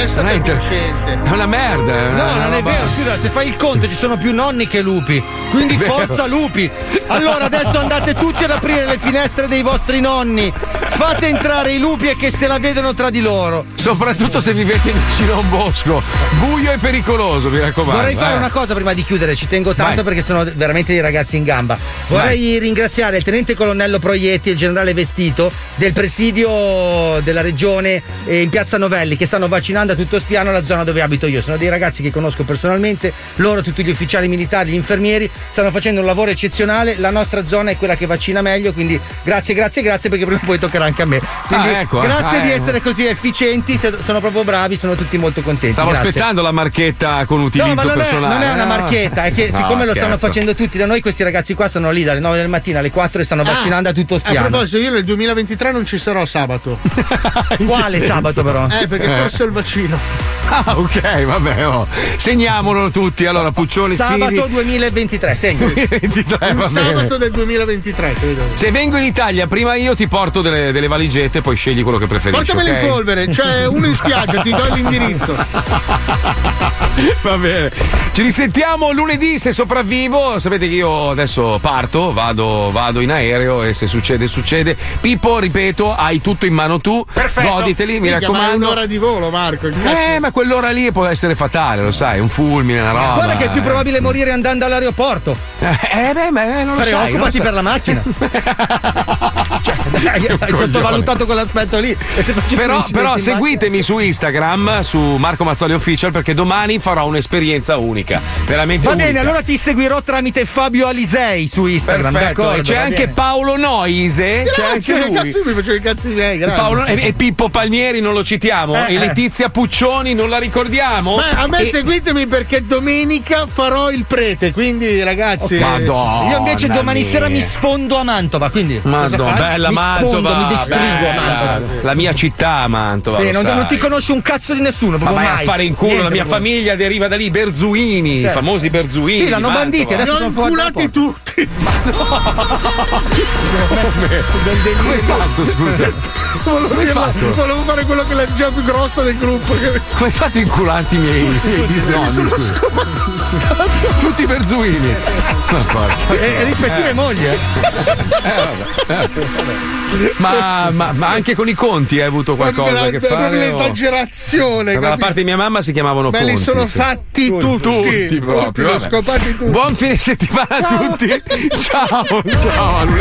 È stato Non è inter- vincente. È una merda. È una No, non è vero, scusa, se fai il conto ci sono più nonni che lupi. Quindi È vero. forza lupi. Allora adesso andate tutti ad aprire le finestre dei vostri nonni. Fate entrare i lupi e che se la vedono tra di loro. Soprattutto se vivete vicino a un bosco. Buio e pericoloso, mi raccomando. Vorrei fare eh. una cosa prima di chiudere, ci tengo tanto Vai. perché sono veramente dei ragazzi in gamba. Vorrei ringraziare il tenente colonnello Proietti e il generale Vestito del presidio della regione eh, in piazza Novelli che stanno vaccinando a tutto spiano la zona dove abito io. Sono dei ragazzi che conosco personalmente, loro, tutti gli ufficiali militari, gli infermieri, stanno facendo un lavoro eccezionale. La nostra zona è quella che vaccina meglio, quindi grazie, grazie, grazie perché prima o poi toccherà anche a me. Quindi Ah, ecco, grazie ah, di eh. essere così efficienti, sono proprio bravi, sono tutti molto contenti. Stavo grazie. aspettando la marchetta con utilizzo No, ma non è, personale. non è una No. marchetta, è che No, siccome lo stanno scherzo. facendo tutti da noi, questi ragazzi qua sono lì dalle 9 del mattino alle 4 e stanno Ah, vaccinando a tutto A spiano. proposito, io nel 2023 non ci sarò sabato. Quale sabato però? Eh, perché Eh. forse ho il vaccino. Ah, ok, vabbè. oh. Segniamolo tutti. Allora, Puccioni Sabato scrivi. 2023, segni. 2023, Un sabato del 2023, credo. Se vengo in Italia, prima io ti porto delle, delle valigette, poi scegli quello che preferisci. Portameli ok? in polvere, c'è uno in spiaggia, ti do l'indirizzo. Va bene. Ci risentiamo lunedì se sopravvivo. Sapete che io adesso parto, vado, vado in aereo e se succede, succede. Pippo, ripeto, hai tutto in mano tu. Goditeli, mi Minchia, ma è raccomando. un'ora di volo, Marco. Che cazzo- Eh, ma quell'ora lì può essere fatale, lo sai, un fulmine, una roba. Guarda che è più probabile morire andando all'aeroporto. Eh, beh, ma eh, non lo lo Preoccupati per la macchina. cioè, dai, hai coglione. sottovalutato quell'aspetto lì. Però, però seguitemi su Instagram, su Marco Mazzoli Official, perché domani farò un'esperienza unica. Veramente Va unica. bene, allora ti seguirò tramite Fabio Alisei su Instagram, Perfetto. d'accordo? C'è anche bene. Paolo Noise. C'è Grazie, anche lui. cazzo, mi facevo i cazzi miei, grazie. Paolo- e, e Pippo Palmieri non lo citiamo? Eh, e eh. Letizia Puccioni non la ricordiamo? Ma a me E- seguitemi perché domenica farò il prete, quindi ragazzi. Madonna Io invece domani mia. sera mi sfondo a Mantova, quindi. Madonna, bella mi Mantova, Sfondo, mi distrigo a bella. Mantova. La mia città, Mantova. Sì, non, non ti conosce un cazzo di nessuno, Ma vai a fare in culo, Niente la mia proprio. famiglia deriva da lì, Berzuini, i Certo. famosi Berzuini. Sì, l'hanno Mantova. banditi, adesso Li ho sono fuori inculati tutti. Come hai fatto, scusa? Volevo, Come hai fatto? volevo fare quello che è la già più grossa del gruppo. Come hai fatto a incularti i miei, i miei bisnonni? Tutti. Ma porca E, rispettive mogli, eh. ma, ma- ma anche con i conti hai avuto qualcosa a che fare? o- l'esagerazione. Dalla parte di mia mamma si chiamavano Me conti. li sono sì. fatti tutti. Tutti proprio. Tutti, tutti. Buon fine settimana a tutti. Ciao, ciao.